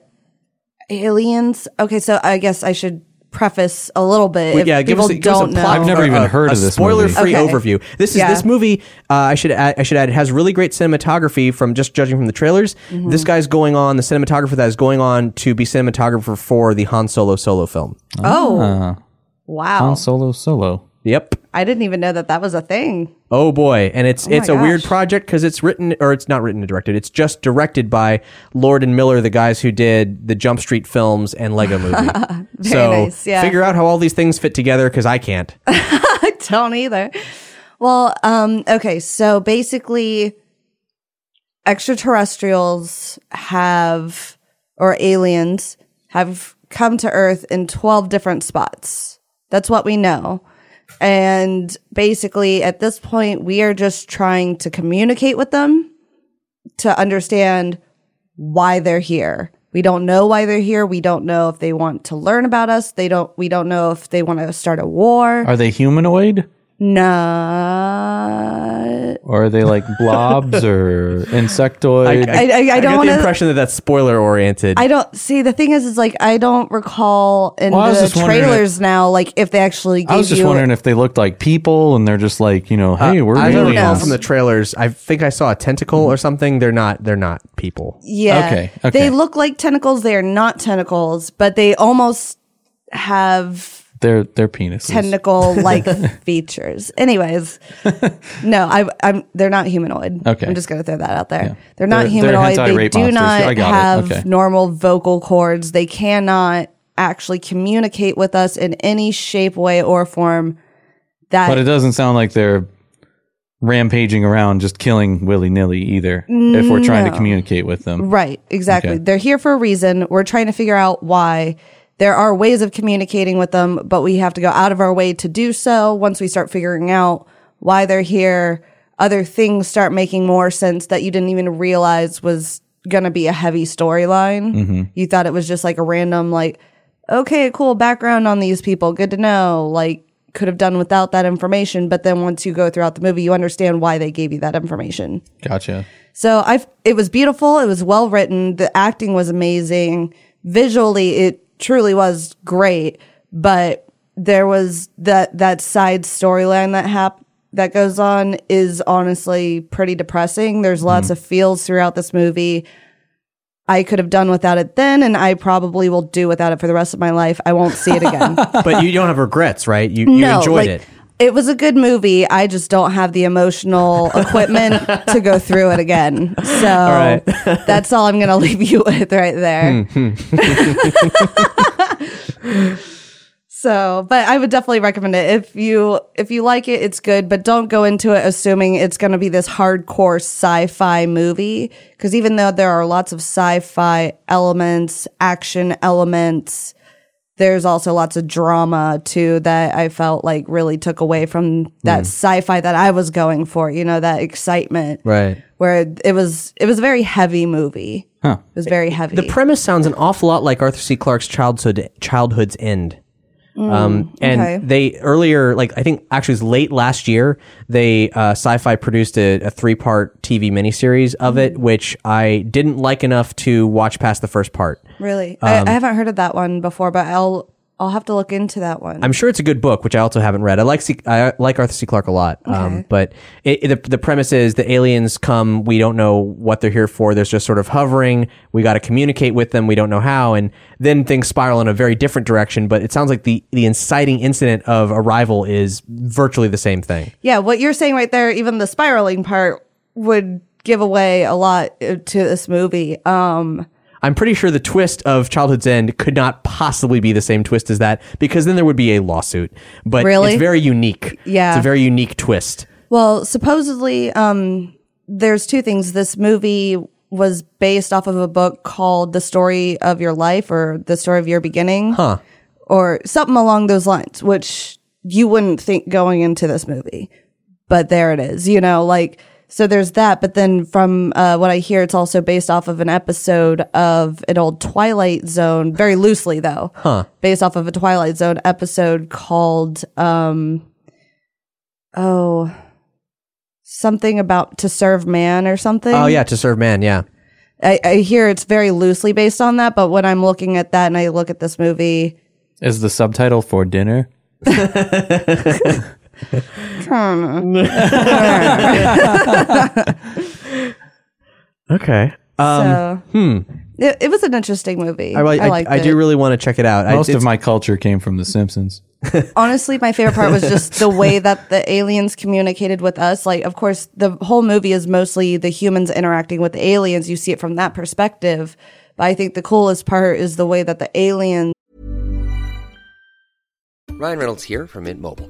aliens. Okay, so I guess I should preface a little bit. if yeah, give people us, a, give us a don't know. plot- I've never or even a- heard a of this Spoiler-free. Okay. overview. This is Yeah. this movie. Uh, I should add, I should add. It has really great cinematography from just judging from the trailers. Mm-hmm. This guy's going on the cinematographer that is going on to be cinematographer for the Han Solo solo film. Oh, Uh, wow. Han Solo Solo. Yep. I didn't even know that that was a thing. Oh boy, and it's my it's a weird project because it's written or it's not written and directed. It's just directed by Lord and Miller, the guys who did the Jump Street films and Lego (laughs) Movie. so nice, yeah. figure out how all these things fit together because I can't. (laughs) I don't either. Well, um, okay, so basically extraterrestrials have or aliens have come to Earth in 12 different spots. That's what we know. And basically at this point we are just trying to communicate with them to understand why they're here. We don't know why they're here. We don't know if they want to learn about us. They don't we don't know if they want to start a war. Are they humanoid? No. Or are they like (laughs) blobs or insectoid? I, I, I I don't get want the impression that that's spoiler oriented. I don't see. The thing is, is like I don't recall in Well, I was the just wondering trailers now, like if they actually. Gave I was just you, wondering if they looked like people and they're just like, you know, uh, hey, we're I don't recall aliens. from the trailers. I think I saw a tentacle or something. They're not. They're not people. Yeah. Okay, okay. They look like tentacles. They are not tentacles, but they almost have Their their penises. tentacle (laughs) like features. Anyways, (laughs) no, I, I'm they're not humanoid. Okay. I'm just gonna throw that out there. Yeah. They're not They're- they're humanoid. They do monsters. not I got it. have Okay. normal vocal cords. They cannot actually communicate with us in any shape, way, or form. That But it doesn't sound like they're rampaging around just killing willy nilly either. If we're trying to communicate with them. Right, exactly. Okay. They're here for a reason. We're trying to figure out why. There are ways of communicating with them, but we have to go out of our way to do so. Once we start figuring out why they're here, other things start making more sense that you didn't even realize was going to be a heavy storyline. Mm-hmm. You thought it was just like a random, like, okay, cool background on these people. Good to know. Like, could have done without that information. But then once you go throughout the movie, you understand why they gave you that information. Gotcha. So I it was beautiful. It was well written. The acting was amazing. Visually, it truly was great. But there was that that side storyline that hap- that goes on is honestly pretty depressing. There's mm-hmm. lots of feels throughout this movie. I could have done without it then, and I probably will do without it for the rest of my life. I won't see it again. (laughs) but you don't have regrets, right? You, you enjoyed like, it. It was a good movie. I just don't have the emotional (laughs) equipment to go through it again. So right. (laughs) that's all I'm going to leave you with right there. Hmm, hmm. (laughs) so, but I would definitely recommend it if you if you like it. It's good, but don't go into it assuming it's going to be this hardcore sci-fi movie. Because even though there are lots of sci-fi elements, action elements there's also lots of drama too that I felt like really took away from that mm. sci-fi that I was going for, you know, that excitement. Right. Where it was it was a very heavy movie. Huh. It was very heavy. The premise sounds an awful lot like Arthur C. Clarke's childhood childhood's end. Um, and okay. they earlier, like I think actually it was late last year, they uh, sci-fi produced a, a three-part TV miniseries of it, which I didn't like enough to watch past the first part. really. I, I haven't heard of that one before, but I'll I'll have to look into that one. I'm sure it's a good book, which I also haven't read. I like C- I like Arthur C. Clarke a lot, um, but it, it- the the premise is the aliens come. We don't know what they're here for. There's just sort of hovering. We got to communicate with them. We don't know how, and then things spiral in a very different direction. But it sounds like the the inciting incident of arrival is virtually the same thing. yeah, what you're saying right there, even the spiraling part would give away a lot uh, to this movie. Um I'm pretty sure the twist of Childhood's End could not possibly be the same twist as that because then there would be a lawsuit. But Really? it's very unique. Yeah. it's a very unique twist. Well, supposedly, um, there's two things. This movie was based off of a book called The Story of Your Life or The Story of Your Beginning. Huh. Or something along those lines, which you wouldn't think going into this movie. But there it is, you know, like, so there's that. But then from uh, what I hear, it's also based off of an episode of an old Twilight Zone, very loosely though. Huh. Based off of a Twilight Zone episode called, um, oh, something about to serve man or something. Oh yeah, to serve man. Yeah. I, I hear it's very loosely based on that, but when I'm looking at that and I look at this movie, Is the subtitle for dinner? (laughs) (laughs) (laughs) Okay. Um, so hmm. it, it was an interesting movie. I, I. I, liked I it. do really want to check it out. I- Most of my culture came from The Simpsons. (laughs) Honestly, my favorite part was just the way that the aliens communicated with us. Like, of course, the whole movie is mostly the humans interacting with the aliens. You see it from that perspective. But I think the coolest part is the way that the aliens Ryan Reynolds here from Mint Mobile.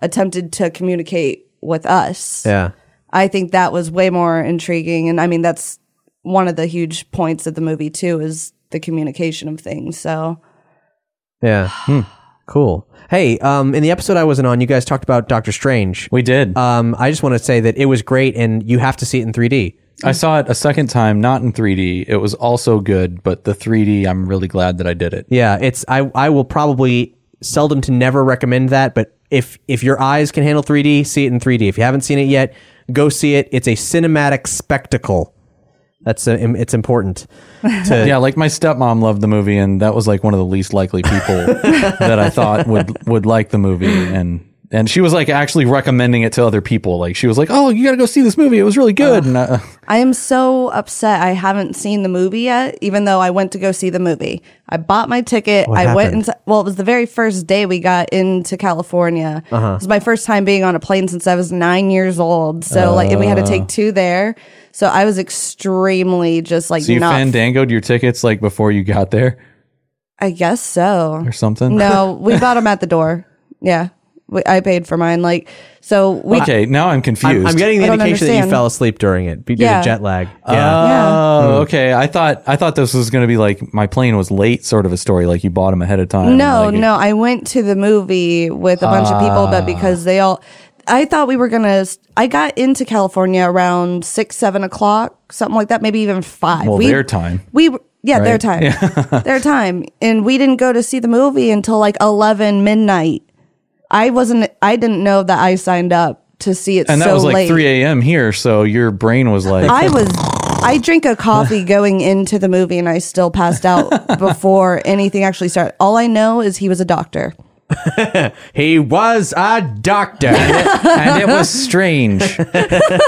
Attempted to communicate with us. Yeah. I think that was way more intriguing. And I mean, that's one of the huge points of the movie, too, is the communication of things. So, Yeah. Hmm. Cool. Hey, um, in the episode I wasn't on, you guys talked about Doctor Strange. We did. Um, I just want to say that it was great, and you have to see it in 3D. I saw it a second time, not in 3D. It was also good, but the 3D, I'm really glad that I did it. Yeah, it's I I will probably seldom to never recommend that, but if if your eyes can handle 3D, see it in 3D. If you haven't seen it yet, go see it. It's a cinematic spectacle. That's uh, im- it's important. To, (laughs) Yeah, like my stepmom loved the movie, and that was like one of the least likely people (laughs) that I thought would would like the movie, and and she was like actually recommending it to other people. Like she was like, "Oh, you got to go see this movie. It was really good." and uh, I am so upset I haven't seen the movie yet, even though I went to go see the movie. I bought my ticket. What I went happened? into, well, it was the very first day we got into California. Uh-huh. It was my first time being on a plane since I was nine years old. So, like, and we had to Uh. take two there. So I was extremely just like so you not, fandangoed your tickets like before you got there I guess so. or something. No, (laughs) we bought them at the door. Yeah. We, I paid for mine. Like, so we, okay, now I'm confused. I'm, I'm getting the I don't indication that you understand. fell asleep during it due Yeah. to jet lag. Yeah. Oh, Yeah. Hmm. okay. I thought I thought this was going to be like my plane was late, sort of a story. Like you bought them ahead of time. No, like, no. I went to the movie with a bunch of people, but because they all, I thought we were gonna. I got into California around six, seven o'clock, something like that, maybe even five. Well, we, their time. We, yeah, their Right? time, (laughs) their time, and we didn't go to see the movie until like eleven midnight. I wasn't. I didn't know that I signed up to see it. And that so was like late. 3 a.m. here, so your brain was like, I was. I drink a coffee (laughs) going into the movie, and I still passed out (laughs) before anything actually started. All I know is he was a doctor. (laughs) He was a doctor. and it was strange.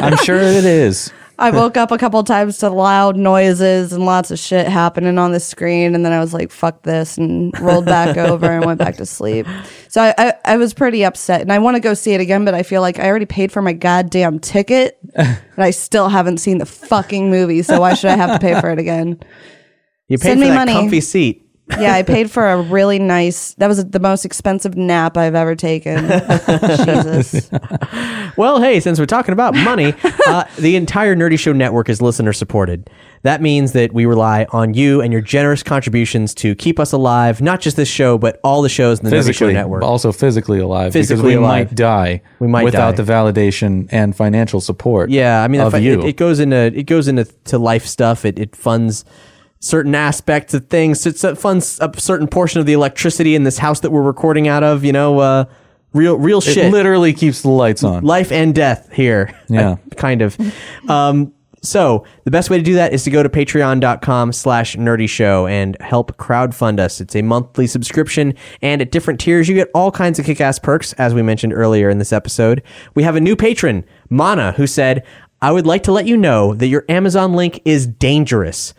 I'm sure it is. I woke up a couple times to loud noises and lots of shit happening on the screen, and then I was like, "Fuck this," and rolled back (laughs) over and went back to sleep. So I, I, I was pretty upset, and I want to go see it again, but I feel like I already paid for my goddamn ticket, (laughs) and I still haven't seen the fucking movie. So why should I have to pay for it again? You paid Send for me that money. comfy seat. Yeah, I paid for a really nice. That was the most expensive nap I've ever taken. (laughs) Jesus. Well, hey, since we're talking about money, uh, the entire Nerdy Show network is listener supported. That means that we rely on you and your generous contributions to keep us alive, not just this show, but all the shows in the Nerdy Show network. also physically alive because we alive. might die We might without die. the validation and financial support. Yeah, I mean, of if I- you. It, it goes into it goes into to life stuff. It it funds certain aspects of things. It s- funds a certain portion of the electricity in this house that we're recording out of. You know, uh, real real it shit. literally keeps the lights on. life and death here. Yeah. (laughs) Kind of. Um, so the best way to do that is to go to patreon.com slash nerdy show and help crowdfund us. It's a monthly subscription and at different tiers you get all kinds of kick-ass perks, as we mentioned earlier in this episode. We have a new patron, Mana, who said, I would like to let you know that your Amazon link is dangerous.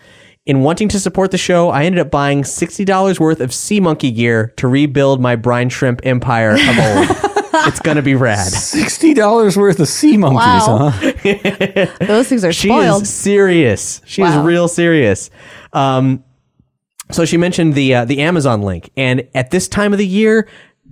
In wanting to support the show, I ended up buying $60 worth of Sea Monkey gear to rebuild my brine shrimp empire of old. (laughs) it's going to be rad. Sixty dollars worth of sea monkeys, Wow. huh? (laughs) Those things are She spoiled. is serious. She is real serious. Um, so she mentioned the uh, the Amazon link, and at this time of the year,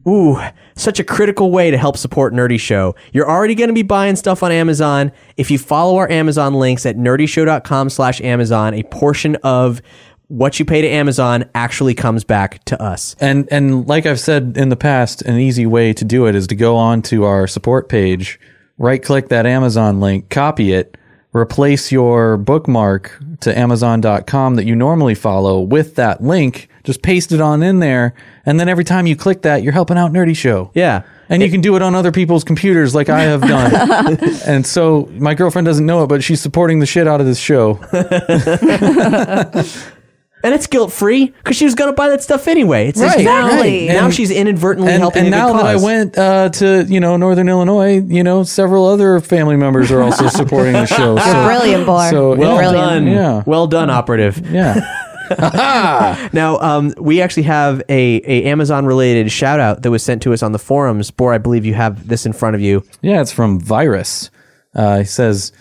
ooh, such a critical way to help support Nerdy Show. You're already going to be buying stuff on Amazon. If you follow our Amazon links at nerdyshow.com slash Amazon, a portion of what you pay to Amazon actually comes back to us. And and like I've said in the past, an easy way to do it is to go on to our support page, right click that Amazon link, copy it, replace your bookmark to amazon.com that you normally follow with that link, just paste it on in there, and then every time you click that, you're helping out Nerdy Show. Yeah. And you can do it on other people's computers like I have done. (laughs) and so my girlfriend doesn't know it, but she's supporting the shit out of this show. (laughs) And it's guilt free because she was going to buy that stuff anyway. It's Right, Exactly. Now And- she's inadvertently and, helping and a good now that I went uh, to you know Northern Illinois, you know several other family members are also supporting the show. You're So, brilliant, boy. so Well Brilliant. done. Yeah. Well done, operative. yeah, (laughs) (laughs) Now, um, we actually have a, a Amazon related shout out that was sent to us on the forums. Bor, I believe you have this in front of you. yeah, it's from Virus. Uh, he says,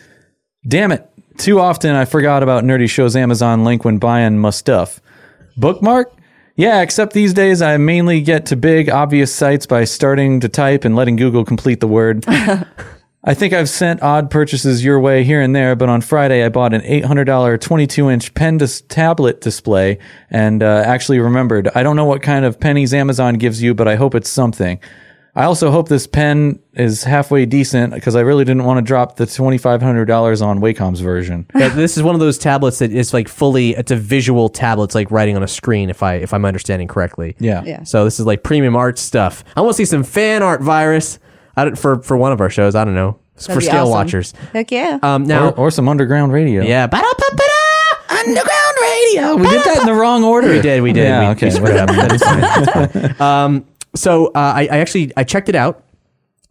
"Damn it! Too often I forgot about Nerdy Show's Amazon link when buying my stuff. Bookmark." Yeah, except these days I mainly get to big, obvious sites by starting to type and letting Google complete the word. (laughs) I think I've sent odd purchases your way here and there, but on Friday I bought an $800 22 inch pen dis- tablet display and uh, actually remembered. I don't know what kind of pennies Amazon gives you, but I hope it's something. I also hope this pen is halfway decent because I really didn't want to drop the $2,500 on Wacom's version. (laughs) Yeah, this is one of those tablets that is like fully. It's a visual tablet. It's like writing on a screen. If I if I'm understanding correctly. Yeah. Yeah. So this is like premium art stuff. I want to see some fan art virus. I don't, for for one of our shows. I don't know for That'd be scale awesome. watchers. Heck yeah. Um, now Or, or some underground radio. yeah, ba-da-ba-ba-da! Underground radio. We did that in the wrong order. We did, we did. Yeah, we, okay. we screwed up. That is fine. That's fine. (laughs) Um, so uh, I, I actually I checked it out.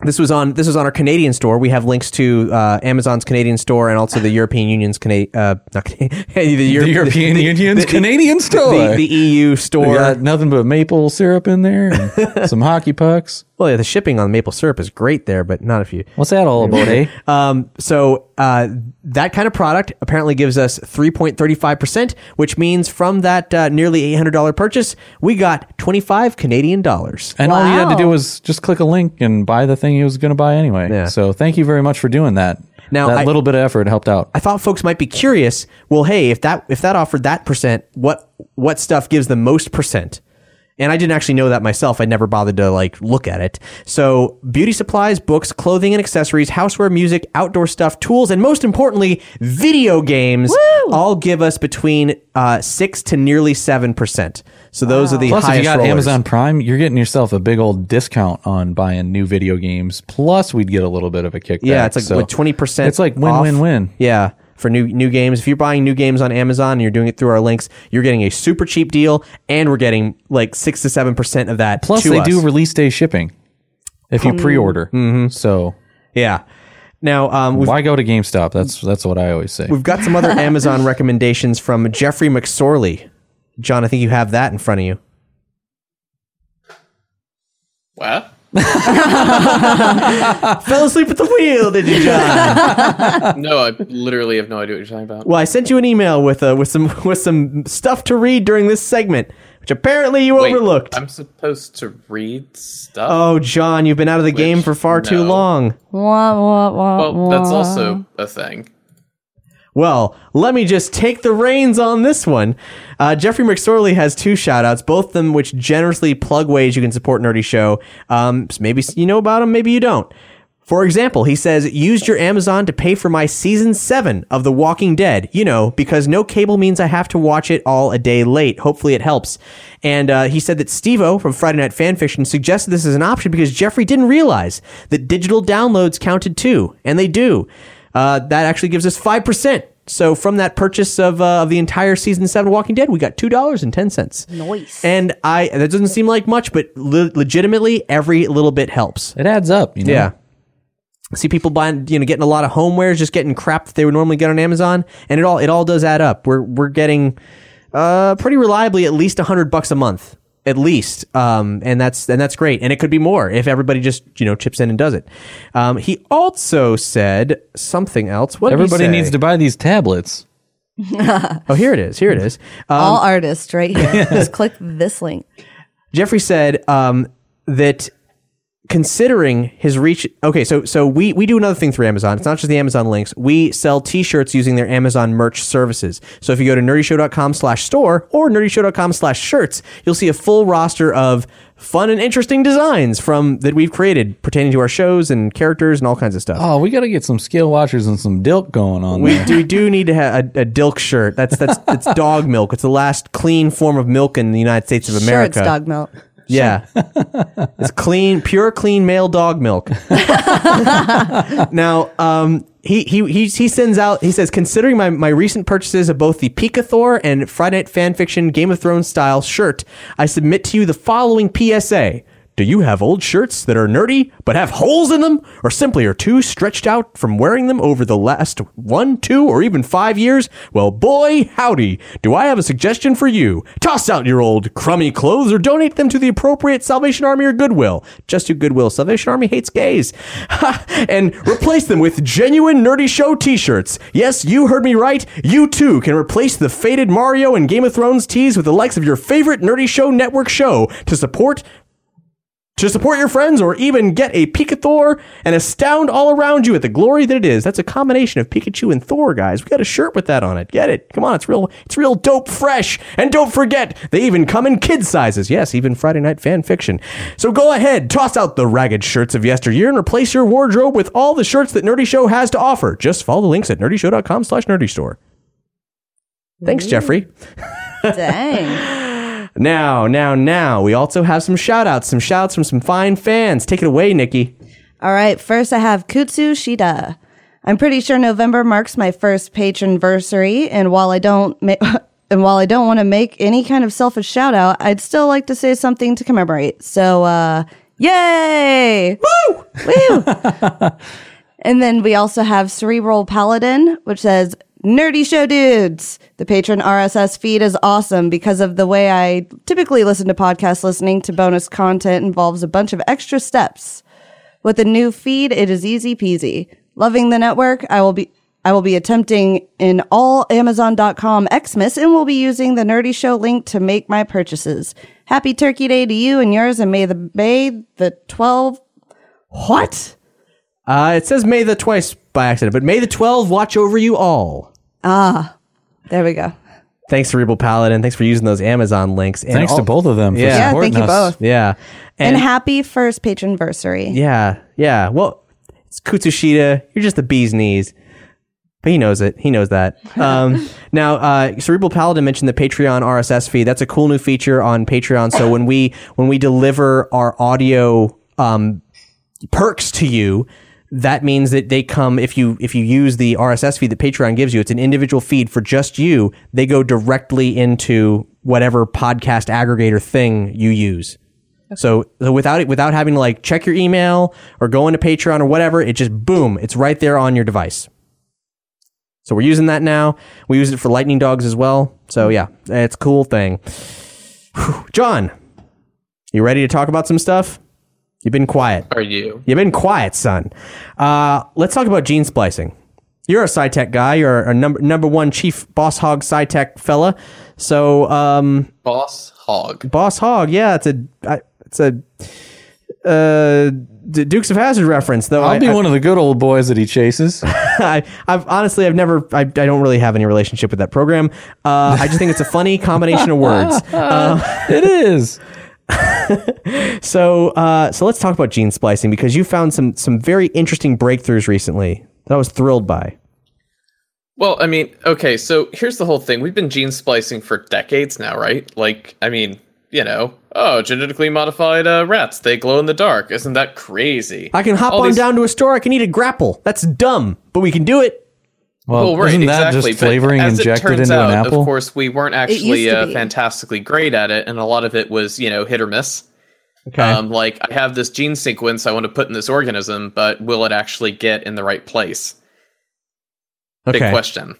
This was on this was on our Canadian store. We have links to uh, Amazon's Canadian store and also the European Union's Cana- uh, not Canadian, (laughs) the, Euro- The European Union's Canadian store. the, the EU We store. got nothing but maple syrup in there, and (laughs) some hockey pucks. well, yeah, the shipping on maple syrup is great there, but not if you. What's that all about, eh? (laughs) Um, so uh, that kind of product apparently gives us 3.35%, which means from that uh, nearly $800 purchase, we got 25 Canadian dollars. And all you had to do was just click a link and buy the thing he was going to buy anyway. Yeah. So thank you very much for doing that. Now, that I- little bit of effort helped out. I thought folks might be curious. Well, hey, if that if that offered that percent, what what stuff gives the most percent? And I didn't actually know that myself. I never bothered to like look at it. So, beauty supplies, books, clothing and accessories, houseware, music, outdoor stuff, tools, and most importantly, video games all give us between uh, six to nearly seven percent. So those are the Plus, if you got rollers. Amazon Prime, you're getting yourself a big old discount on buying new video games. Plus, we'd get a little bit of a kickback. Yeah, it's like So twenty percent. It's like win, win, win. Yeah, for new new games. If you're buying new games on Amazon and you're doing it through our links, you're getting a super cheap deal, and we're getting like six to seven percent of that. Plus, to they us. do release day shipping if you pre-order. Mm-hmm. So Yeah. Now um, we've why go to GameStop? That's that's what I always say. we've got some other (laughs) Amazon recommendations from Jeffrey McSorley. John, I think you have that in front of you. What? (laughs) Fell asleep at the wheel, did you, John? (laughs) No, I literally have no idea what you're talking about. well, I sent you an email with uh, with some (laughs) with some stuff to read during this segment, which apparently you Wait, overlooked. I'm supposed to read stuff. oh, John, you've been out of the game for far too long. Wah, wah, wah, well, that's also a thing. Well, let me just take the reins on this one. Uh, Jeffrey McSorley has two shout outs, both of them which generously plug ways you can support Nerdy Show. Um, so maybe you know about them, maybe you don't. For example, he says, used your Amazon to pay for my season seven of The Walking Dead. You know, because no cable means I have to watch it all a day late. Hopefully it helps. And uh, he said that Stevo from Friday Night Fanfiction suggested this as an option because Jeffrey didn't realize that digital downloads counted too. And they do. Uh, that actually gives us 5%. So from that purchase of, uh, of the entire season seven of Walking Dead, we got $2.10. Nice. And I, that doesn't seem like much, but le- legitimately, every little bit helps. it adds up. You know? Yeah. See people buying, you know, getting a lot of homewares, just getting crap that they would normally get on Amazon, and it all it all does add up. We're we're getting uh pretty reliably at least a hundred bucks a month, at least, um, and that's and that's great. And it could be more if everybody just you know chips in and does it. Um, he also said something else. What did he Everybody needs to buy these tablets. (laughs) (laughs) Oh, here it is. Here it is. Um, All artists right here. Just (laughs) click this link. Jeffrey said um, that considering his reach okay so so we we do another thing through amazon. It's not just the amazon links. We sell t-shirts using their amazon merch services. So if you go to nerdyshow.com slash store or nerdyshow.com slash shirts you'll see a full roster of fun and interesting designs from that we've created pertaining to our shows and characters and all kinds of stuff. Oh, we got to get some scale watchers and some dilk going on we there. do, we do (laughs) need to have a, a dilk shirt. That's that's it's dog milk. It's the last clean form of milk in the united states of america Sure, america. it's dog milk. Yeah. (laughs) it's clean, pure clean male dog milk. (laughs) now, um, he, he, he, he sends out, he says, considering my, my recent purchases of both the Pika Thor and Friday Night Fanfiction Game of Thrones style shirt, I submit to you the following PSA. Do you have old shirts that are nerdy but have holes in them, or simply are too stretched out from wearing them over the last one, two, or even five years? Well, boy, howdy, do I have a suggestion for you. Toss out your old crummy clothes or donate them to the appropriate Salvation Army or Goodwill. Just to Goodwill. Salvation Army hates gays. (laughs) and replace them with genuine Nerdy Show t shirts. Yes, you heard me right. You too can replace the faded Mario and Game of Thrones tees with the likes of your favorite Nerdy Show Network show to support to support your friends or even get a Pikathor and astound all around you at the glory that it is. That's a combination of Pikachu and Thor, guys. We got a shirt with that on it. Get it? Come on, it's real it's real dope fresh. And don't forget, they even come in kid sizes. Yes, even Friday night fan fiction. So go ahead, toss out the ragged shirts of yesteryear and replace your wardrobe with all the shirts that Nerdy Show has to offer. Just follow the links at nerdyshow.com slash nerdy store. Thanks, Jeffrey. Dang. (laughs) Now, now, now, we also have some shout outs, some shouts from some fine fans. Take it away, Nikki. All right, first I have Kutsu Shida. I'm pretty sure November marks my first patronversary, and while I don't ma- (laughs) and while I don't want to make any kind of selfish shout out, I'd still like to say something to commemorate. So, uh, yay! Woo! Woo! (laughs) and then we also have Cerebral Paladin, which says Nerdy Show Dudes. The patron RSS feed is awesome because of the way I typically listen to podcasts. Listening to bonus content involves a bunch of extra steps. With the new feed, it is easy peasy. Loving the network, I will be I will be attempting in all Amazon.com Xmas and will be using the Nerdy Show link to make my purchases. Happy Turkey Day to you and yours, and may the May the 12 What? Uh, it says May the twice by accident, but May the 12 watch over you all. Ah, there we go. Thanks, Cerebral Paladin. Thanks for using those Amazon links. And Thanks all- to both of them for Yeah. Yeah, supporting thank you us. both. Yeah. And, happy first patron anniversary. Yeah, yeah. Well, it's Kutsushita. You're just the bee's knees. But he knows it. He knows that. (laughs) Um, now, uh, Cerebral Paladin mentioned the Patreon RSS feed. That's a cool new feature on Patreon. So when we when we deliver our audio um, perks to you, that means that they come if you if you use the RSS feed that Patreon gives you. It's an individual feed for just you. They go directly into whatever podcast aggregator thing you use. So, so without it, without having to like check your email or go into Patreon or whatever, it just boom, it's right there on your device. So we're using that now. We use it for lightning dogs as well. So mm-hmm. yeah, it's a cool thing. Whew. John, you ready to talk about some stuff? You've been quiet. Are you? You've been quiet, son. Uh, let's talk about gene splicing. You're a SciTech guy. You're a number number one chief boss hog SciTech fella. So um, Boss hog. Boss Hog, yeah, it's a I, it's a uh, D- Dukes of Hazard reference. Though I'll I, be I, one of the good old boys that he chases. (laughs) I, I've honestly, I've never, I, I don't really have any relationship with that program. Uh, I just think it's a funny combination of words. (laughs) it is. (laughs) So, uh, so let's talk about gene splicing because you found some some very interesting breakthroughs recently that I was thrilled by. Well, I mean, okay, so here's the whole thing. We've been gene splicing for decades now, right? Like, I mean, you know, oh, genetically modified uh, rats, they glow in the dark. Isn't that crazy? I can hop All on these- down to a store. I can eat a grapple. That's dumb, but we can do it. Well, Well, right, isn't that exactly. just flavoring as injected into out, an apple? Of course, we weren't actually uh, fantastically great at it, and a lot of it was, you know, hit or miss. Okay. Um, like, I have this gene sequence I want to put in this organism, but will it actually get in the right place? Big question.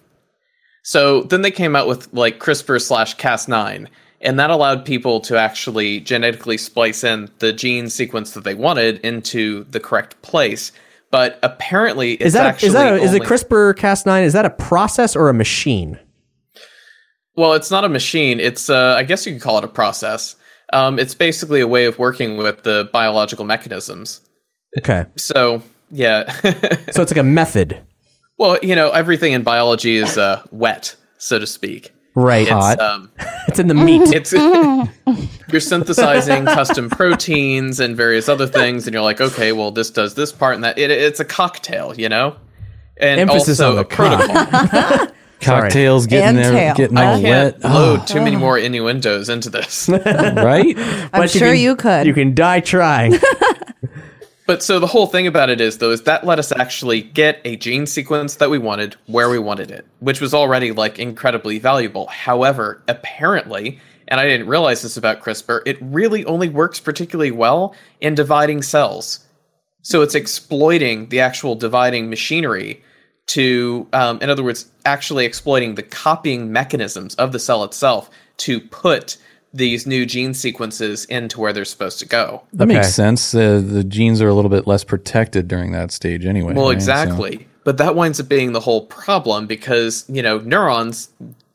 So then they came out with like CRISPR slash Cas9, and that allowed people to actually genetically splice in the gene sequence that they wanted into the correct place. But apparently, it's Is that a, actually is that a, is it CRISPR Cas9? Is that a process or a machine? Well, it's not a machine. It's uh, I guess you could call it a process. Um, it's basically a way of working with the biological mechanisms. Okay. So yeah, (laughs) So it's like a method. well, you know, everything in biology is uh, wet, so to speak. Right. It's, um, (laughs) It's in the meat. (laughs) it's you're synthesizing custom proteins and various other things, and you're like, okay, well, this does this part and that. It, it's a cocktail, you know, and Emphasis also on the a protocol. (laughs) Cocktails getting And there, tail. getting I can't wet. load too many more innuendos into this. right? I'm But sure can- you could. You can die trying. But so the whole thing about it is, though, is that let us actually get a gene sequence that we wanted where we wanted it, which was already like incredibly valuable. However, apparently, and I didn't realize this about CRISPR, it really only works particularly well in dividing cells. So it's exploiting the actual dividing machinery to, um, in other words, actually exploiting the copying mechanisms of the cell itself to put these new gene sequences into where they're supposed to go. That Okay. makes sense. Uh, the genes are a little bit less protected during that stage anyway. Well, right? exactly. But that winds up being the whole problem because, you know, neurons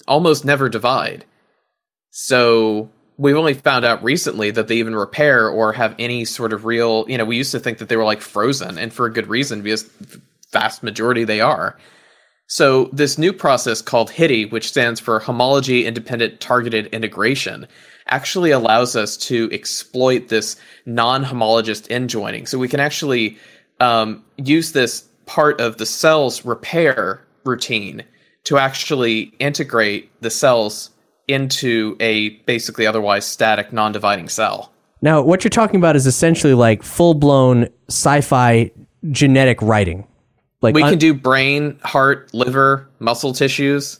almost never divide. So we've only found out recently that they even repair or have any sort of real, you know, we used to think that they were like frozen and for a good reason because the vast majority they are. So this new process called HITI, which stands for Homology Independent Targeted Integration, actually allows us to exploit this non-homologous end joining. So we can actually um, use this part of the cell's repair routine to actually integrate the cells into a basically otherwise static non-dividing cell. Now, what you're talking about is essentially like full blown sci fi genetic writing. Like we un- can do brain, heart, liver, muscle tissues,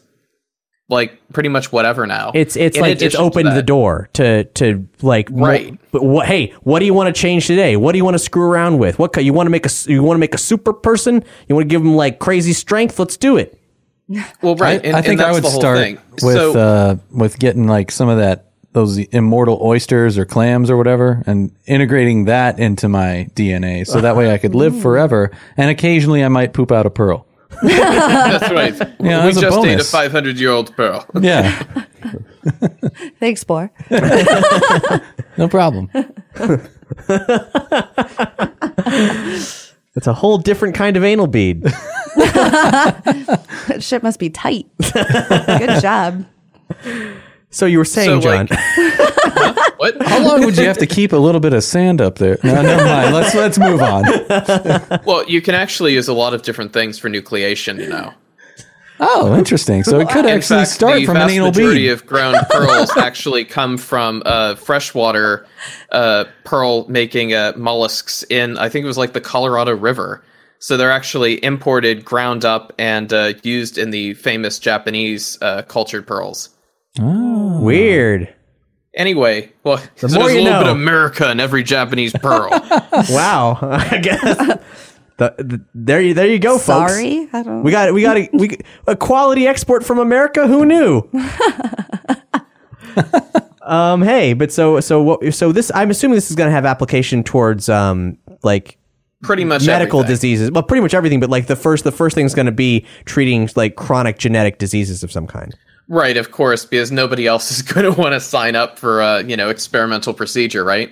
like pretty much whatever now. It's it's In like it's opened the door to to like mo- Right. but what? Hey, what do you want to change today? What do you want to screw around with? What co- you want to make a s- you want to make a super person? You want to give them like crazy strength? Let's do it. (laughs) Well, I, right. and- I and think I would start thing. with so, uh, with getting like some of that those immortal oysters or clams or whatever, and integrating that into my DNA, so that way I could live (laughs) forever. And occasionally, I might poop out a pearl. that's right. (laughs) Yeah, we that's a just ate a bonus. 500 year old pearl. Yeah, (laughs) Thanks, Boar. no problem. It's a whole different kind of anal bead. That shit must be tight. Good job. So you were saying, So, John? like- (laughs) what? How long would you have to keep a little bit of sand up there? No, never mind. Let's let's move on. (laughs) Well, you can actually use a lot of different things for nucleation, you know. Oh, interesting. So it could In actually fact, start the from an vast anal majority bead. of ground pearls (laughs) actually come from uh, freshwater uh, pearl making uh, mollusks in, I think it was like the Colorado River. So they're actually imported, ground up, and uh, used in the famous Japanese uh, cultured pearls. Weird. Anyway, well, so more there's a you little bit know. of America in every Japanese pearl. (laughs) Wow. (laughs) I guess. The, the, there you there you go, folks. Sorry. I don't We got we got a, (laughs) we a quality export from America. Who knew? um. Hey, but so so what? So this I'm assuming this is going to have application towards um like Pretty much medical everything. diseases. Well, pretty much everything. But like the first the first thing is going to be treating like chronic genetic diseases of some kind. Right, of course, because nobody else (laughs) is going to want to sign up for a you know experimental procedure, right?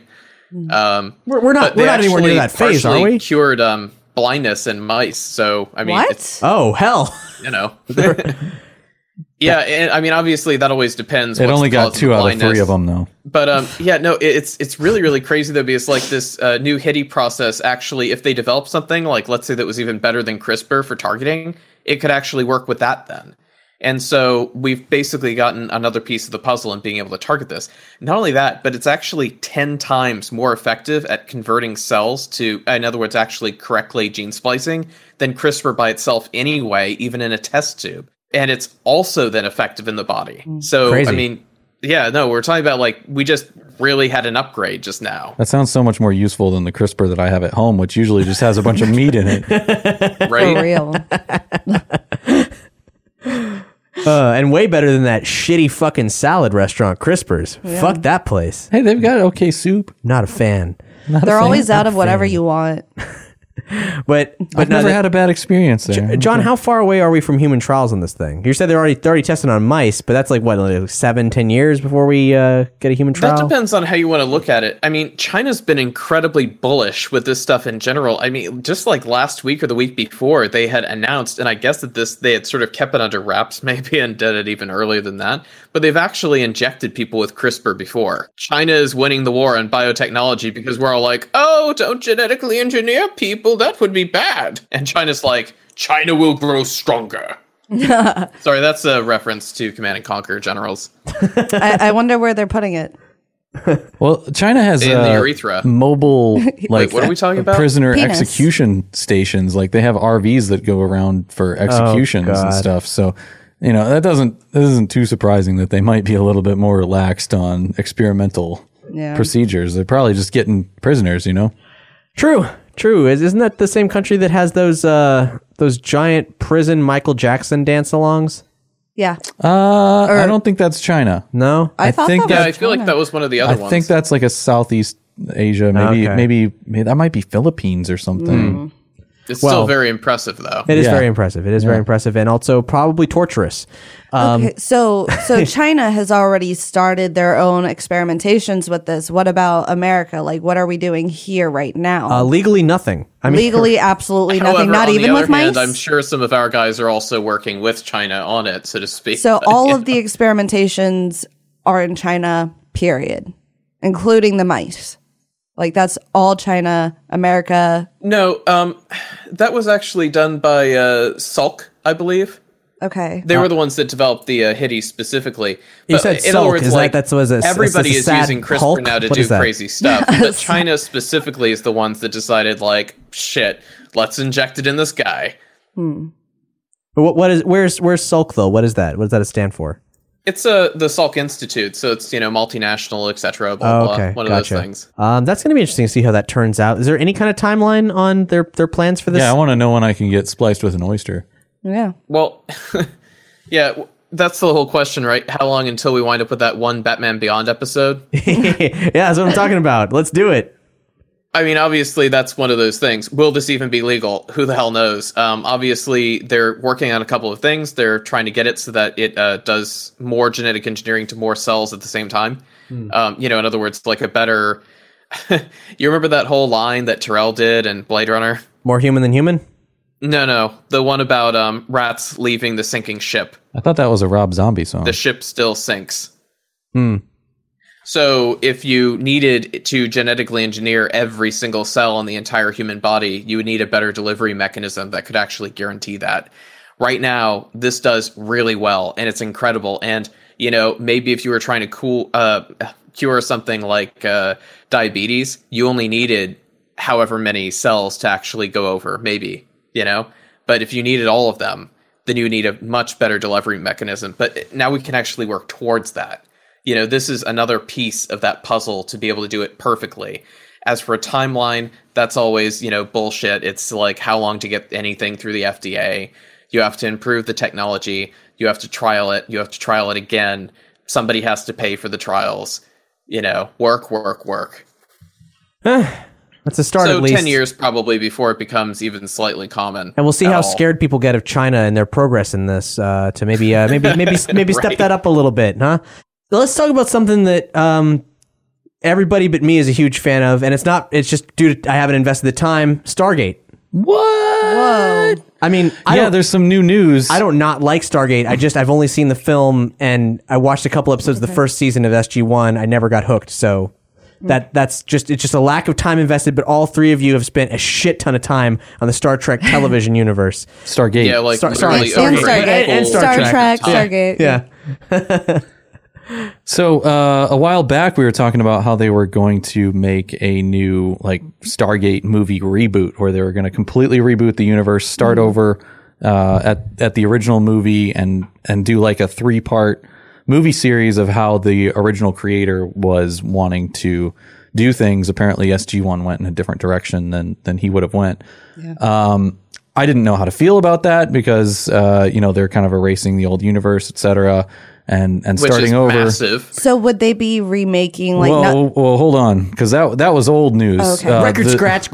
Um, We're, we're not we're not anywhere near that phase, are we? Cured um, blindness in mice, so I mean, What? it's Oh hell! you know, (laughs) (laughs) yeah, and I mean, obviously that always depends. It only got two out of three of them, though. But um, yeah, no, it- it's it's really really crazy though because like this uh, new HITI process actually, if they develop something like let's say that was even better than CRISPR for targeting, it could actually work with that then. And so we've basically gotten another piece of the puzzle in being able to target this. Not only that, but it's actually 10 times more effective at converting cells to, in other words, actually correctly gene splicing than CRISPR by itself anyway, even in a test tube. And it's also then effective in the body. Mm. So, Crazy. I mean, yeah, no, we're talking about like we just really had an upgrade just now, That sounds so much more useful than the CRISPR that I have at home, which usually just has a bunch of meat in it. (laughs) For right? real. (laughs) Uh, and way better than that shitty fucking salad restaurant, Crispers. Fuck that place. Hey, they've got okay soup. Not a fan. Not a They're fan. always out of whatever you want. (laughs) (laughs) But but I've never that- had a bad experience there. John, how far away are we from human trials on this thing? You said they're already they're already testing on mice, but that's like what, like seven, ten years before we uh, get a human trial. That depends on how you want to look at it. I mean, China's been incredibly bullish with this stuff in general. I mean, just like last week or the week before, they had announced, and I guess that this they had sort of kept it under wraps, (laughs) maybe, and did it even earlier than that. But they've actually injected people with CRISPR before. China is winning the war on biotechnology because we're all like, "Oh, don't genetically engineer people. That would be bad." And China's like, "China will grow stronger." (laughs) Sorry, that's a reference to Command and Conquer generals. I, I wonder where they're putting it. (laughs) Well, China has In the uh, urethra. mobile (laughs) like what are we talking about? prisoner Penis. execution stations. Like they have RVs that go around for executions God. and stuff. So you know that doesn't that isn't too surprising that they might be a little bit more relaxed on experimental Yeah. procedures. They're probably just getting prisoners, you know. True, true. Is, isn't that the same country that has those uh those giant prison Michael Jackson dance alongs? Yeah. Uh, I don't think that's China. No, I, thought think that Yeah, was I feel like China. that was one of the other I ones. think that's like a Southeast Asia, maybe, Okay. maybe, maybe that might be Philippines or something. It's well- still very impressive though. it is Yeah. very impressive. It is very impressive, and also probably torturous. Um, okay, so so (laughs) China has already started their own experimentations with this. What about America? Like, what are we doing here right now? Uh, legally, nothing. I mean, Legally, (laughs) absolutely However, nothing. Not even the with other hand, mice. I'm sure some of our guys are also working with China on it, so to speak. So But, (laughs) all yeah. of the experimentations are in China, period, including the mice. Like that's all China, America. no, um, that was actually done by uh, Salk, I believe. Okay. They were the ones that developed the uh, Hitty specifically. You But said in other Salk. words, Is that- like that's- was a- that's a everybody is using CRISPR Hulk? now to What do crazy stuff, but China specifically is the ones that decided, like, shit, let's inject it in this guy. But what, what is where's where's Sulk though? What is that? What does that stand for? It's uh, the Salk Institute, so it's you know multinational, etc. Blah Oh, blah. okay, One of those things. Um, that's going to be interesting to see how that turns out. Is there any kind of timeline on their their plans for this? Yeah, I want to know when I can get spliced with an oyster. Yeah. Well, (laughs) yeah, that's the whole question, right? How long until we wind up with that one Batman Beyond episode? (laughs) yeah, that's what I'm talking about. Let's do it. I mean, obviously, that's one of those things. Will this even be legal? Who the hell knows? Um, obviously, they're working on a couple of things. They're trying to get it so that it uh, does more genetic engineering to more cells at the same time. Um, you know, in other words, like a better. (laughs) you remember that whole line that Tyrell did in Blade Runner? More human than human. No, no, the one about um, rats leaving the sinking ship. I thought that was a Rob Zombie song. The ship still sinks. Hmm. So, if you needed to genetically engineer every single cell in the entire human body, you would need a better delivery mechanism that could actually guarantee that. Right now, this does really well and it's incredible. And, you know, maybe if you were trying to cool, uh, cure something like uh, diabetes, you only needed however many cells to actually go over, maybe, you know? But if you needed all of them, then you need a much better delivery mechanism. But now we can actually work towards that you know this is another piece of that puzzle to be able to do it perfectly as for a timeline that's always you know bullshit it's like how long to get anything through the fda you have to improve the technology you have to trial it you have to trial it again somebody has to pay for the trials you know work work work (sighs) That's a start so at least. 10 years probably before it becomes even slightly common and we'll see how all. scared people get of China and their progress in this. Uh, to maybe, uh, maybe, maybe, (laughs) maybe step Right. that up a little bit, huh? So let's talk about something that um, everybody but me is a huge fan of, and it's not. It's just due to I haven't invested the time. Stargate. what? Whoa. I mean, I yeah, don't, there's some new news. I don't not like Stargate. I just I've only seen the film and I watched a couple episodes of the first season of SG One. I never got hooked. So that that's just it's just a lack of time invested. But all three of you have spent a shit ton of time on the Star Trek television (laughs) universe. Stargate. yeah like Star- literally sorry, And over Stargate. And- and full- Star Star Trek. Trek, Yeah. Stargate. Yeah. (laughs) So uh, a while back, we were talking about how they were going to make a new like Stargate movie reboot, where they were going to completely reboot the universe, start over uh, at at the original movie, and and do like a three part movie series of how the original creator was wanting to do things. Apparently, SG One went in a different direction than than he would have went. Um, I didn't know how to feel about that because uh, you know they're kind of erasing the old universe, et cetera, and and which starting is over. massive So would they be remaking like well, not, well, hold on, because that that was old news. Okay. Record the, scratch. (laughs)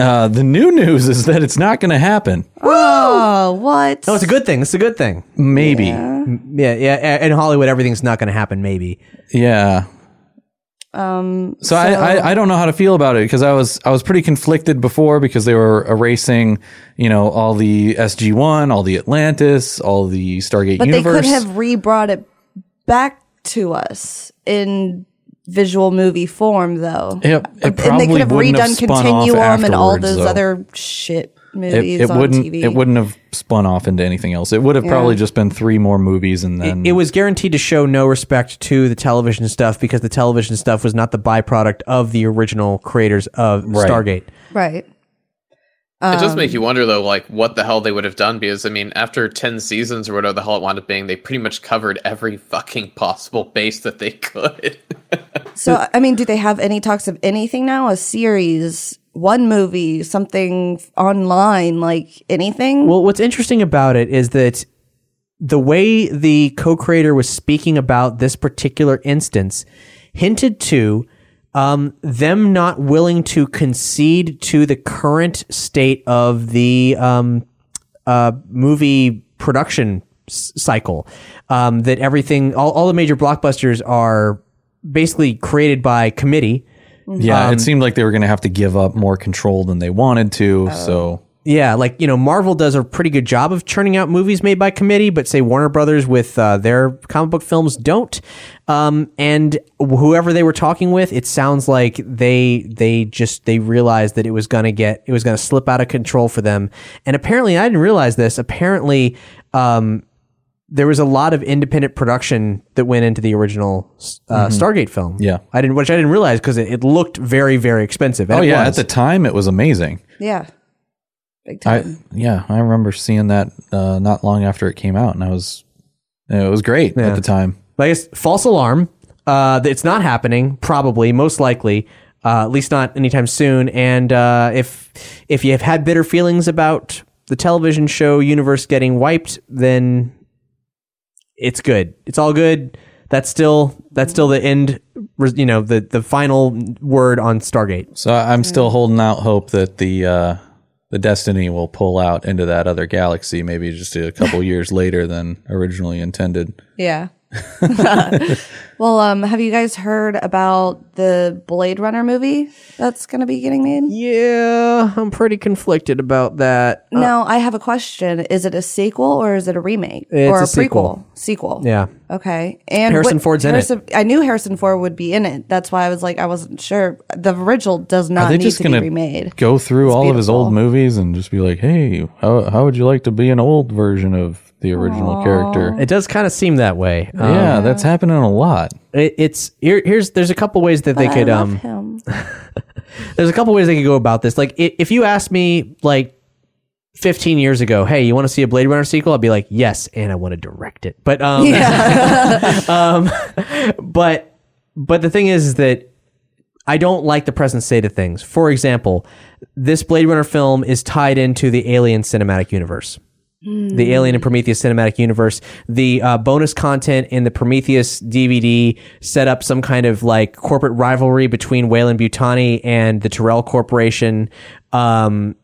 Uh, the new news is that it's not going to happen. Oh, what? No, it's a good thing. It's a good thing. Maybe, Yeah, yeah. a- In Hollywood, everything's not going to happen. Maybe. yeah. Um So, I, I I don't know how to feel about it because I was I was pretty conflicted before because they were erasing you know all the SG one, all the Atlantis, all the Stargate but universe. they could have re-brought it back to us in visual movie form though. Yep, it and they could have redone have Continuum and all those though. other shit it, movies it on wouldn't TV. it wouldn't have spun off into anything else. It would have probably just been three more movies and then It was guaranteed to show no respect to the television stuff because the television stuff was not the byproduct of the original creators of Right. Stargate. Right. It does Um, make you wonder though, like what the hell they would have done because I mean, after ten seasons or whatever the hell it wound up being, they pretty much covered every fucking possible base that they could. (laughs) So, I mean, do they have any talks of anything now? A series, one movie, something online, like anything? Well, what's interesting about it is that the way the co-creator was speaking about this particular instance hinted to um, them not willing to concede to the current state of the um, uh, movie production s- cycle. Um, that everything, all, all the major blockbusters are basically created by committee. Yeah, Um, it seemed like they were going to have to give up more control than they wanted to. Oh. So Yeah, like you know, Marvel does a pretty good job of churning out movies made by committee, but say Warner Brothers with uh, their comic book films don't. Um, and whoever they were talking with, it sounds like they they just they realized that it was gonna get it was gonna slip out of control for them. And apparently, I didn't realize this. Apparently, um, there was a lot of independent production that went into the original uh, Stargate film. Mm-hmm. Yeah. I didn't, which I didn't realize because it, it looked very very expensive. And oh yeah, was. at the time it was amazing. yeah. Big I time. yeah, I remember seeing that uh, not long after it came out, and I was it was great Yeah. at the time. But I guess false alarm. Uh, it's not happening. Probably, most likely, uh, at least not anytime soon. And uh, if if you have had bitter feelings about the television show universe getting wiped, then it's good. It's all good. That's still that's still the end. You know, the the final word on Stargate. So I- I'm still holding out hope that the uh, the Destiny will pull out into that other galaxy, maybe just a couple (laughs) years later than originally intended. Yeah. (laughs) well, um, have you guys heard about the Blade Runner movie that's going to be getting made? Yeah, I'm pretty conflicted about that. Now, I have a question. Is it a sequel or is it a remake? It's or a a, sequel. prequel? Sequel. Yeah. Okay. And Harrison what- Ford's in it. I knew Harrison Ford would be in it. That's why I was like, I wasn't sure. The original does Are not they need just to be gonna remade. go through It's all of his old movies and just be like, "Hey, how how would you like to be an old version of the original character?" It does kind of seem that way. Um, yeah, that's happening a lot. it, it's here, here's there's a couple ways that they But could I love um him. (laughs) there's a couple ways they could go about this. Like if you asked me like 15 years ago, hey, you want to see a Blade Runner sequel? I'd be like, yes, and I want to direct it. But um, yeah. (laughs) (laughs) um, but but the thing is, is that I don't like the present state of things. For example, this Blade Runner film is tied into the Alien cinematic universe. The Alien and Prometheus cinematic universe. The uh, bonus content in the Prometheus DVD set up some kind of like corporate rivalry between Weyland-Yutani and the Tyrell Corporation. Um,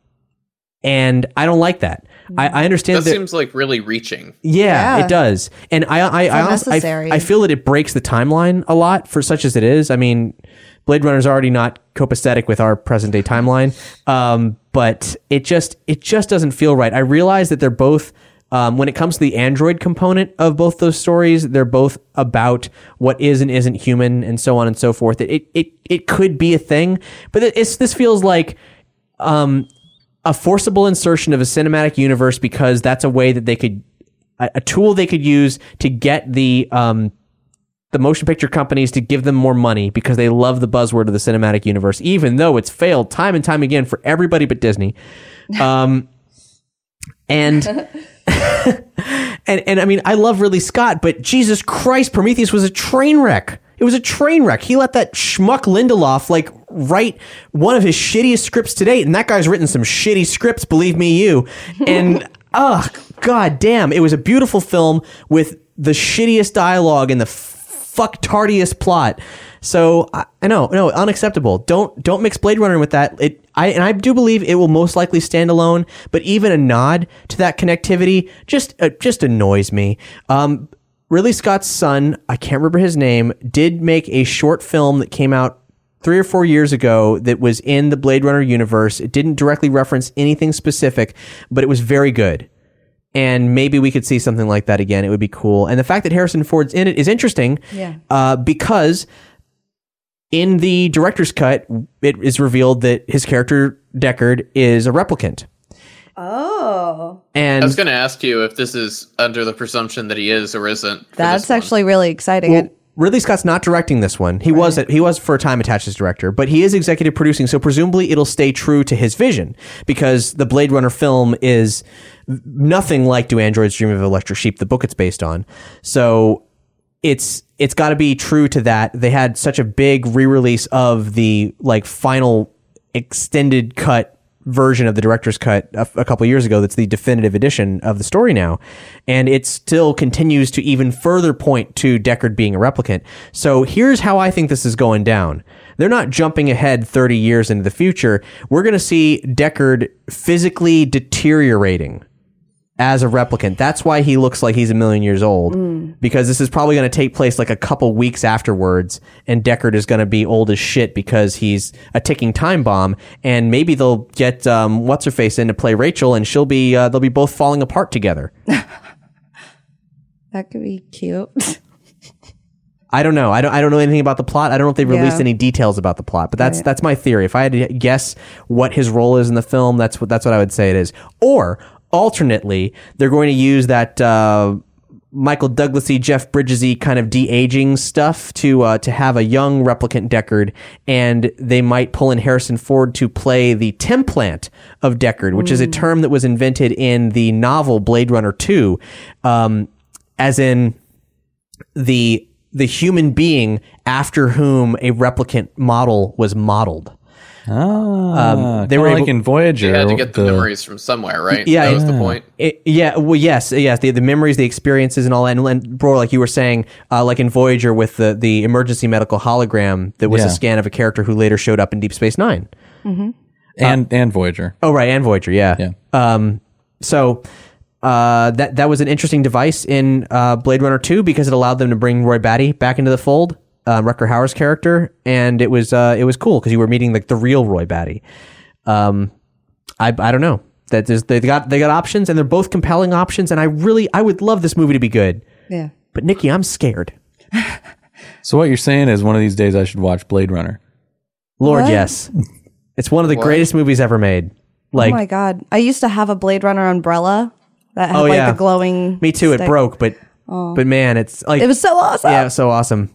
and I don't like that. I, I understand that that. seems like really reaching. Yeah, Yeah. it does. And I I I, I. I feel that it breaks the timeline a lot for such as it is. I mean, Blade Runner is already not copacetic with our present day timeline. Um, but it just it just doesn't feel right. I realize that they're both um, when it comes to the android component of both those stories, they're both about what is and isn't human and so on and so forth. It it it, could be a thing, but it's this feels like um, a forcible insertion of a cinematic universe because that's a way that they could a, a tool they could use to get the um the motion picture companies to give them more money because they love the buzzword of the cinematic universe even though it's failed time and time again for everybody but Disney. Um (laughs) and (laughs) and and I mean I love Ridley Scott but Jesus Christ Prometheus was a train wreck. It was a train wreck. He let that schmuck Lindelof like write one of his shittiest scripts to date and that guy's written some shitty scripts believe me you. And (laughs) ugh god damn it was a beautiful film with the shittiest dialogue and the fuck tardiest plot so I, I know no unacceptable don't don't mix Blade Runner with that it I and I do believe it will most likely stand alone but even a nod to that connectivity just uh, just annoys me um Ridley Scott's son, I can't remember his name, did make a short film that came out three or four years ago that was in the Blade Runner universe. It didn't directly reference anything specific, but it was very good. And maybe we could see something like that again. It would be cool. And the fact that Harrison Ford's in it is interesting Yeah. uh, because in the director's cut, it is revealed that his character, Deckard, is a replicant. Oh. And I was going to ask you if this is under the presumption that he is or isn't. That's this one. actually really exciting. Well, Ridley Scott's not directing this one. He was he was for a time attached as director, but he is executive producing. So presumably it'll stay true to his vision because the Blade Runner film is nothing like Do Androids Dream of Electric Sheep, the book it's based on. So it's it's got to be true to that. They had such a big re-release of the like final extended cut version of the director's cut a, a couple years ago that's the definitive edition of the story now. And it still continues to even further point to Deckard being a replicant. So here's how I think this is going down. They're not jumping ahead 30 years into the future. We're going to see Deckard physically deteriorating as a replicant. That's why he looks like he's a million years old because this is probably going to take place like a couple weeks afterwards, and Deckard is going to be old as shit because he's a ticking time bomb. And maybe they'll get um, what's her face in to play Rachel, and she'll be uh, they'll be both falling apart together. (laughs) That could be cute. I don't know. I don't. I don't know anything about the plot. I don't know if they've released Yeah. any details about the plot. But that's Right. that's my theory. If I had to guess what his role is in the film, that's what that's what I would say it is. Or alternately, they're going to use that uh, Michael Douglasy, Jeff Bridgesy kind of de aging stuff to uh, to have a young replicant Deckard, and they might pull in Harrison Ford to play the templant of Deckard, which is a term that was invented in the novel Blade Runner Two, um, as in the the human being after whom a replicant model was modeled. Ah, they they were were like able- in Voyager. You had to get the, memories from somewhere, right? Yeah, that was the point. It, yeah, well, yes, yes, the, the memories, the experiences, and all that. And, and bro, like you were saying, uh, like in Voyager with the the emergency medical hologram that was Yeah. a scan of a character who later showed up in Deep Space Nine. and and Voyager. Oh, right, and Voyager, yeah. Yeah. Um, so uh, that that was an interesting device in uh, Blade Runner Two because it allowed them to bring Roy Batty back into the fold, uh, Rutger Hauer's character, and it was uh, it was cool because you were meeting like the real Roy Batty. Um, I I don't know that they got they got options and they're both compelling options, and I really I would love this movie to be good, yeah. but Nikki, I'm scared. So what you're saying is one of these days I should watch Blade Runner. Lord, What? yes, it's one of the greatest movies ever made. Like oh my god. I used to have a Blade Runner umbrella that had Oh, like yeah. the glowing. me too, it broke, but but man, it's like It was so awesome. yeah, it was so awesome.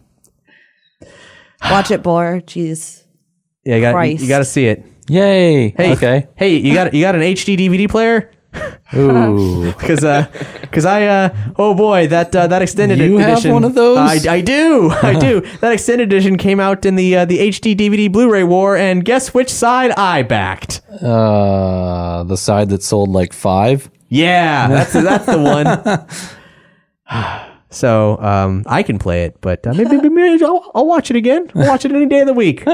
Watch it, Bor. Jeez. Yeah, you got you, Christ. got to see it. Yay! Hey, Okay. Hey, you got you got an HD DVD player? (laughs) Ooh. (laughs) Because uh, because I uh, oh boy, that uh, that extended You have edition. one of those? I, I do, (laughs) I do. That extended edition came out in the uh, the HD DVD Blu-ray war, and guess which side I backed? Uh, the side that sold like five. Yeah, that's that's the one. So um, I can play it, but uh, maybe, maybe I'll, I'll watch it again. I'll watch it any day of the week.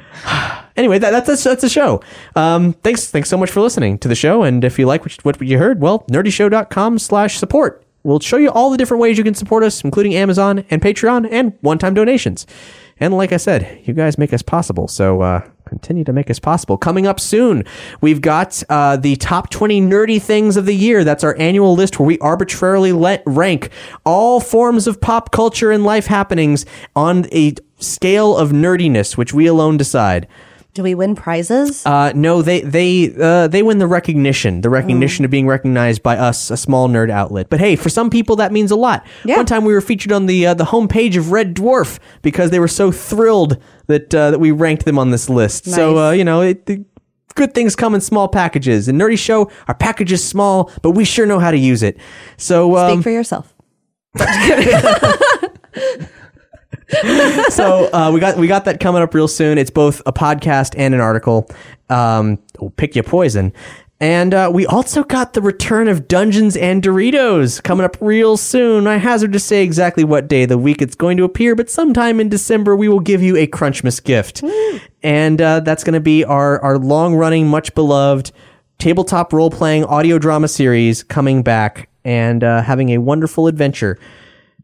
(laughs) anyway, that, that's that's the show. Um, thanks thanks so much for listening to the show. And if you like what you, what you heard, well, nerdyshow.com slash support. We'll show you all the different ways you can support us, including Amazon and Patreon and one-time donations. And like I said, you guys make us possible. So uh, continue to make us possible. Coming up soon, we've got uh, the top 20 nerdy things of the year. That's our annual list where we arbitrarily let rank all forms of pop culture and life happenings on a scale of nerdiness, which we alone decide. Do we win prizes? Uh, no, they they uh, they win the recognition, the recognition of being recognized by us, a small nerd outlet. But hey, for some people that means a lot. Yeah. One time we were featured on the uh, the homepage of Red Dwarf because they were so thrilled that uh, that we ranked them on this list. So Nice. uh, you know, it, the good things come in small packages. And Nerdy Show, our package is small, but we sure know how to use it. So um, Speak for yourself. (laughs) (laughs) so uh, we got we got that coming up real soon. It's both a podcast and an article. Um, oh, pick your poison. And uh, we also got the return of Dungeons and Doritos coming up real soon. I hazard to say exactly what day of the week it's going to appear, but sometime in December we will give you a Crunchmas gift, and uh, that's going to be our our long running, much beloved tabletop role playing audio drama series coming back and uh, having a wonderful adventure.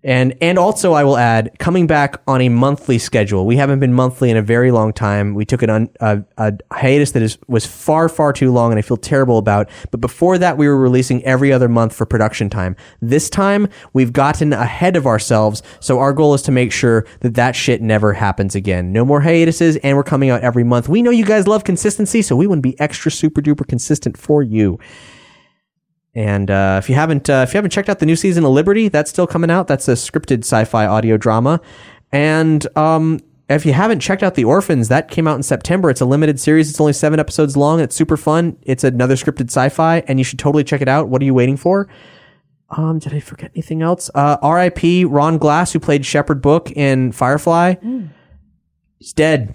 And and also I will add coming back on a monthly schedule. We haven't been monthly in a very long time. We took an un, a, a hiatus that is was far far too long, and I feel terrible about. But before that, we were releasing every other month for production time. This time we've gotten ahead of ourselves, so our goal is to make sure that that shit never happens again. No more hiatuses, and we're coming out every month. We know you guys love consistency, so we want to be extra super duper consistent for you. And uh, if you haven't uh, if you haven't checked out the new season of Liberty, that's still coming out. That's a scripted sci-fi audio drama. And um, if you haven't checked out The Orphans, that came out in September. It's a limited series. It's only seven episodes long. It's super fun. It's another scripted sci-fi, and you should totally check it out. What are you waiting for? Um, did I forget anything else? Uh, R.I.P. Ron Glass, who played Shepard Book in Firefly. He's dead.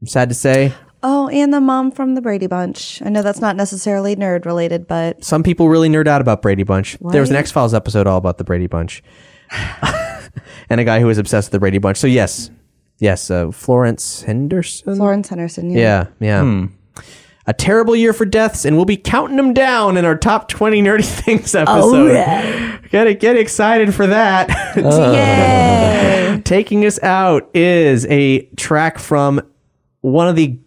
I'm sad to say. Oh, and the mom from the Brady Bunch. I know that's not necessarily nerd related, but Some people really nerd out about Brady Bunch. There was an X Files episode all about the Brady Bunch, (laughs) and a guy who was obsessed with the Brady Bunch. So yes, yes, uh, Florence Henderson. Florence Henderson. Yeah. Yeah, yeah. A terrible year for deaths, and we'll be counting them down in our top 20 nerdy (laughs) things episode. Get get excited for that. (laughs) Yay. Taking us out is a track from one of the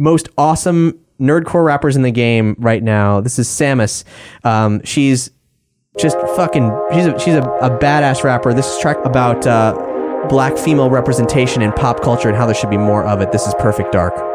most awesome nerdcore rappers in the game right now. This is Sammus. Um, she's just fucking. She's a, she's a, a badass rapper. This is track about uh, black female representation in pop culture and how there should be more of it. This is Perfect Dark.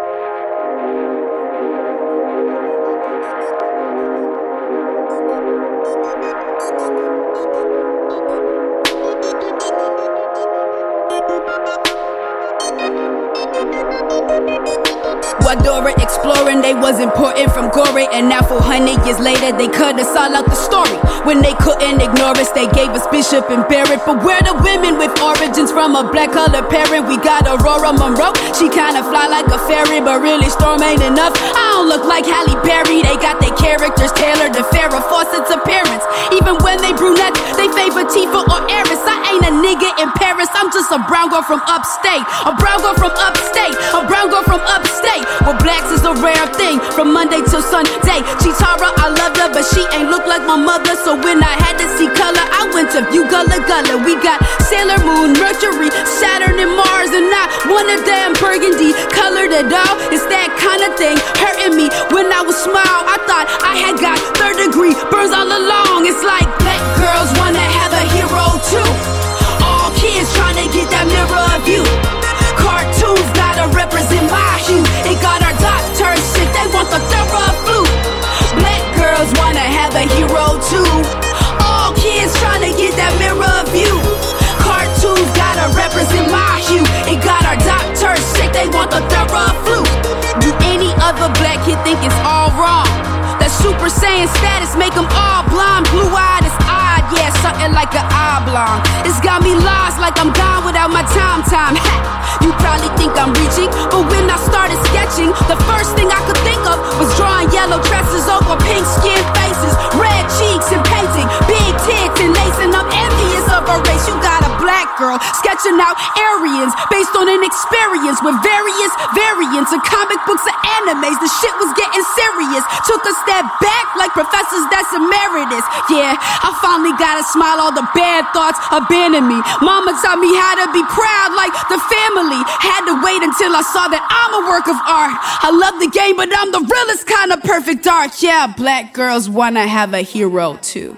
Years later, they cut us all out the story. When they couldn't ignore us, they gave us Bishop and Barrett. But we're the women with origins from a black colored parent. We got Ororo Munroe, she kinda fly like a fairy, but really storm ain't enough. I don't look like Halle Berry, they got their characters tailored to Farrah Fawcett's appearance. Even when they brunette, they favor Tifa or Aerith. I ain't a nigga in Paris, I'm just a brown girl from upstate. A brown girl from upstate, a brown girl from upstate. Rare thing from Monday till Sunday. Cheetara, I loved her, but she ain't look like my mother. So when I had to see color, I went to view Gullah Gullah. We got Sailor Moon, Mercury, Saturn, and Mars, and not one of them burgundy colored at all. It's that kind of thing hurting me. When I was small, I thought I had got third degree burns all along. It's like black girls wanna the thorough. Do any other black kid think it's all wrong? That Super Saiyan status make them all blind, blue eyed. It's odd, yeah, something like an oblong. It's got me lost like I'm gone without my time time. You probably think I'm reaching, but when I started sketching, the first thing I could think of was girl sketching out Aryans based on an experience with various variants of comic books and animes. The shit was getting serious. Took a step back like professors that's emeritus. Yeah, I finally got a smile. All the bad thoughts abandoned me. Mama taught me how to be proud like the family. Had to wait until I saw that I'm a work of art. I love the game, but I'm the realest kind of perfect art. Yeah, black girls wanna have a hero too.